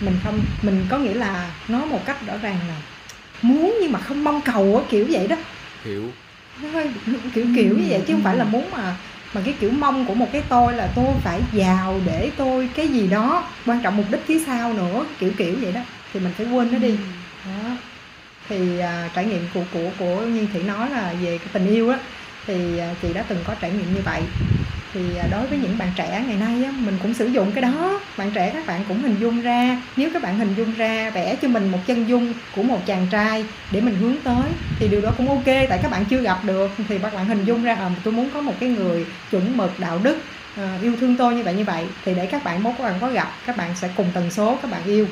mình không mình có nghĩa là nói một cách rõ ràng là muốn nhưng mà không mong cầu kiểu vậy đó. Hiểu. Nó hơi kiểu kiểu như vậy chứ không phải là muốn mà mà cái kiểu mong của một cái tôi là tôi phải giàu để tôi cái gì đó. Quan trọng mục đích phía sau nữa kiểu kiểu vậy đó. Thì mình phải quên nó đi. Đó. Thì à, trải nghiệm của của của như thị nói là về cái tình yêu á thì à, chị đã từng có trải nghiệm như vậy thì à, đối với những bạn trẻ ngày nay á, mình cũng sử dụng cái đó. Bạn trẻ các bạn cũng hình dung ra nếu các bạn hình dung ra vẽ cho mình một chân dung của một chàng trai để mình hướng tới thì điều đó cũng ok tại các bạn chưa gặp được thì các bạn hình dung ra à, tôi muốn có một cái người chuẩn mực đạo đức à, yêu thương tôi như vậy như vậy thì để các bạn mốt các bạn có gặp các bạn sẽ cùng tần số các bạn yêu.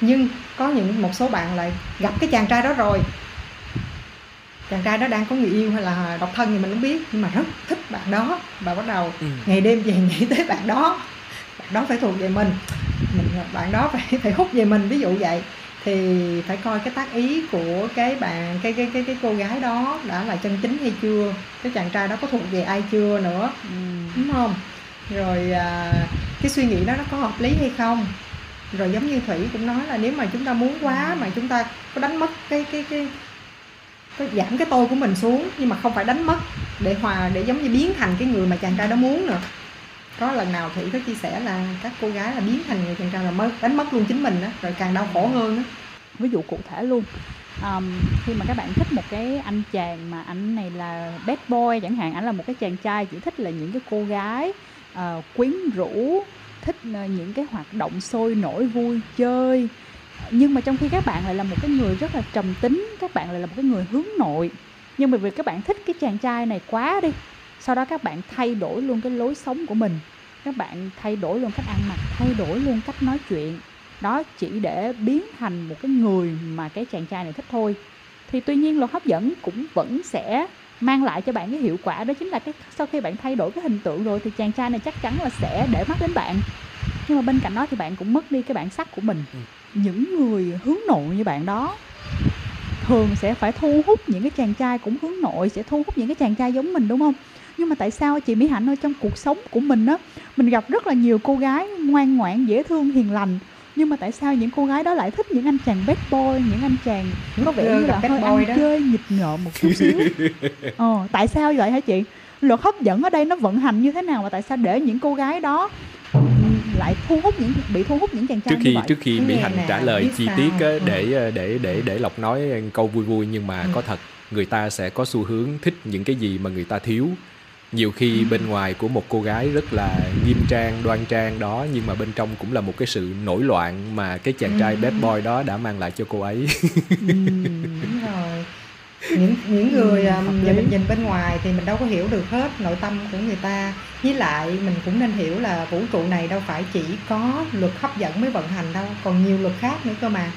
Nhưng có những một số bạn lại gặp cái chàng trai đó rồi. Chàng trai đó đang có người yêu hay là độc thân thì mình không biết nhưng mà rất thích bạn đó và bắt đầu Ừm. ngày đêm về nghĩ tới bạn đó. Bạn đó phải thuộc về mình. Mình bạn đó phải phải hút về mình ví dụ vậy. Thì phải coi cái tác ý của cái bạn cái cái cái cái cô gái đó đã là chân chính hay chưa? Cái chàng trai đó có thuộc về ai chưa nữa? Ừm. đúng không? Rồi à, cái suy nghĩ đó nó có hợp lý hay không? Rồi giống như thủy cũng nói là nếu mà chúng ta muốn quá mà chúng ta có đánh mất cái cái cái cái giảm cái tôi của mình xuống nhưng mà không phải đánh mất để hòa để giống như biến thành cái người mà chàng trai đó muốn nữa. Có lần nào thủy có chia sẻ là các cô gái là biến thành người chàng trai là mất đánh mất luôn chính mình đó rồi càng đau khổ hơn đó ví dụ cụ thể luôn. Um, khi mà các bạn thích một cái anh chàng mà anh này là bad boy chẳng hạn anh là một cái chàng trai chỉ thích là những cái cô gái uh, quyến rũ thích uh, những cái hoạt động sôi nổi vui chơi nhưng mà trong khi các bạn lại là một cái người rất là trầm tính, các bạn lại là một cái người hướng nội. Nhưng mà vì các bạn thích cái chàng trai này quá đi, sau đó các bạn thay đổi luôn cái lối sống của mình. Các bạn thay đổi luôn cách ăn mặc, thay đổi luôn cách nói chuyện. Đó chỉ để biến thành một cái người mà cái chàng trai này thích thôi. Thì tuy nhiên luật hấp dẫn cũng vẫn sẽ mang lại cho bạn cái hiệu quả, đó chính là cái sau khi bạn thay đổi cái hình tượng rồi thì chàng trai này chắc chắn là sẽ để mắt đến bạn. Nhưng mà bên cạnh đó thì bạn cũng mất đi cái bản sắc của mình. Ừ những người hướng nội như bạn đó thường sẽ phải thu hút những cái chàng trai cũng hướng nội sẽ thu hút những cái chàng trai giống mình đúng không? Nhưng mà tại sao chị Mỹ Hạnh ơi trong cuộc sống của mình á mình gặp rất là nhiều cô gái ngoan ngoãn dễ thương hiền lành nhưng mà tại sao những cô gái đó lại thích những anh chàng bad boy những anh chàng có vẻ như là hơi ăn đó. chơi nghịch ngợm một chút xíu? Ờ, tại sao vậy hả chị? Luật hấp dẫn ở đây nó vận hành như thế nào và tại sao để những cô gái đó lại thu hút những bị thu hút những chàng trai trước như khi vậy trước khi mỹ hạnh nè, trả lời chi tiết không? để để để để lộc nói câu vui vui nhưng mà Ừ. có thật người ta sẽ có xu hướng thích những cái gì mà người ta thiếu nhiều khi Ừ. bên ngoài của một cô gái rất là nghiêm trang đoan trang đó nhưng mà bên trong cũng là một cái sự nổi loạn mà cái chàng trai Ừ. bad boy đó đã mang lại cho cô ấy rồi những những người Ừm, à, hợp nhìn lý. mình nhìn bên ngoài thì mình đâu có hiểu được hết nội tâm của người ta với lại mình cũng nên hiểu là vũ trụ này đâu phải chỉ có luật hấp dẫn mới vận hành đâu còn nhiều luật khác nữa cơ mà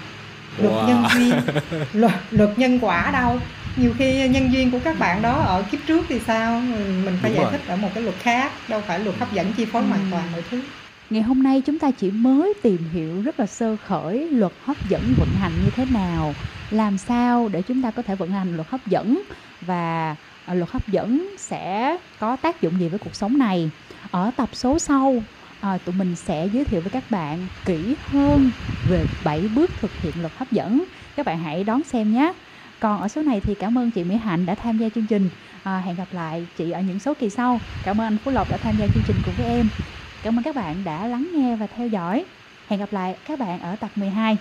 luật Wow. nhân duyên luật luật nhân quả đâu nhiều khi nhân duyên của các bạn đó ở kiếp trước thì sao mình phải Đúng giải rồi. thích ở một cái luật khác đâu phải luật hấp dẫn chi phối hoàn Ừm. toàn mọi thứ Ngày hôm nay chúng ta chỉ mới tìm hiểu rất là sơ khởi luật hấp dẫn vận hành như thế nào, làm sao để chúng ta có thể vận hành luật hấp dẫn và ờ, luật hấp dẫn sẽ có tác dụng gì với cuộc sống này. Ở tập số sau, à, tụi mình sẽ giới thiệu với các bạn kỹ hơn về 7 bước thực hiện luật hấp dẫn. Các bạn hãy đón xem nhé. Còn ở số này thì cảm ơn chị Mỹ Hạnh đã tham gia chương trình. À, hẹn gặp lại chị ở những số kỳ sau. Cảm ơn anh Phú Lộc đã tham gia chương trình cùng với em. Cảm ơn các bạn đã lắng nghe và theo dõi. Hẹn gặp lại các bạn ở tập 12.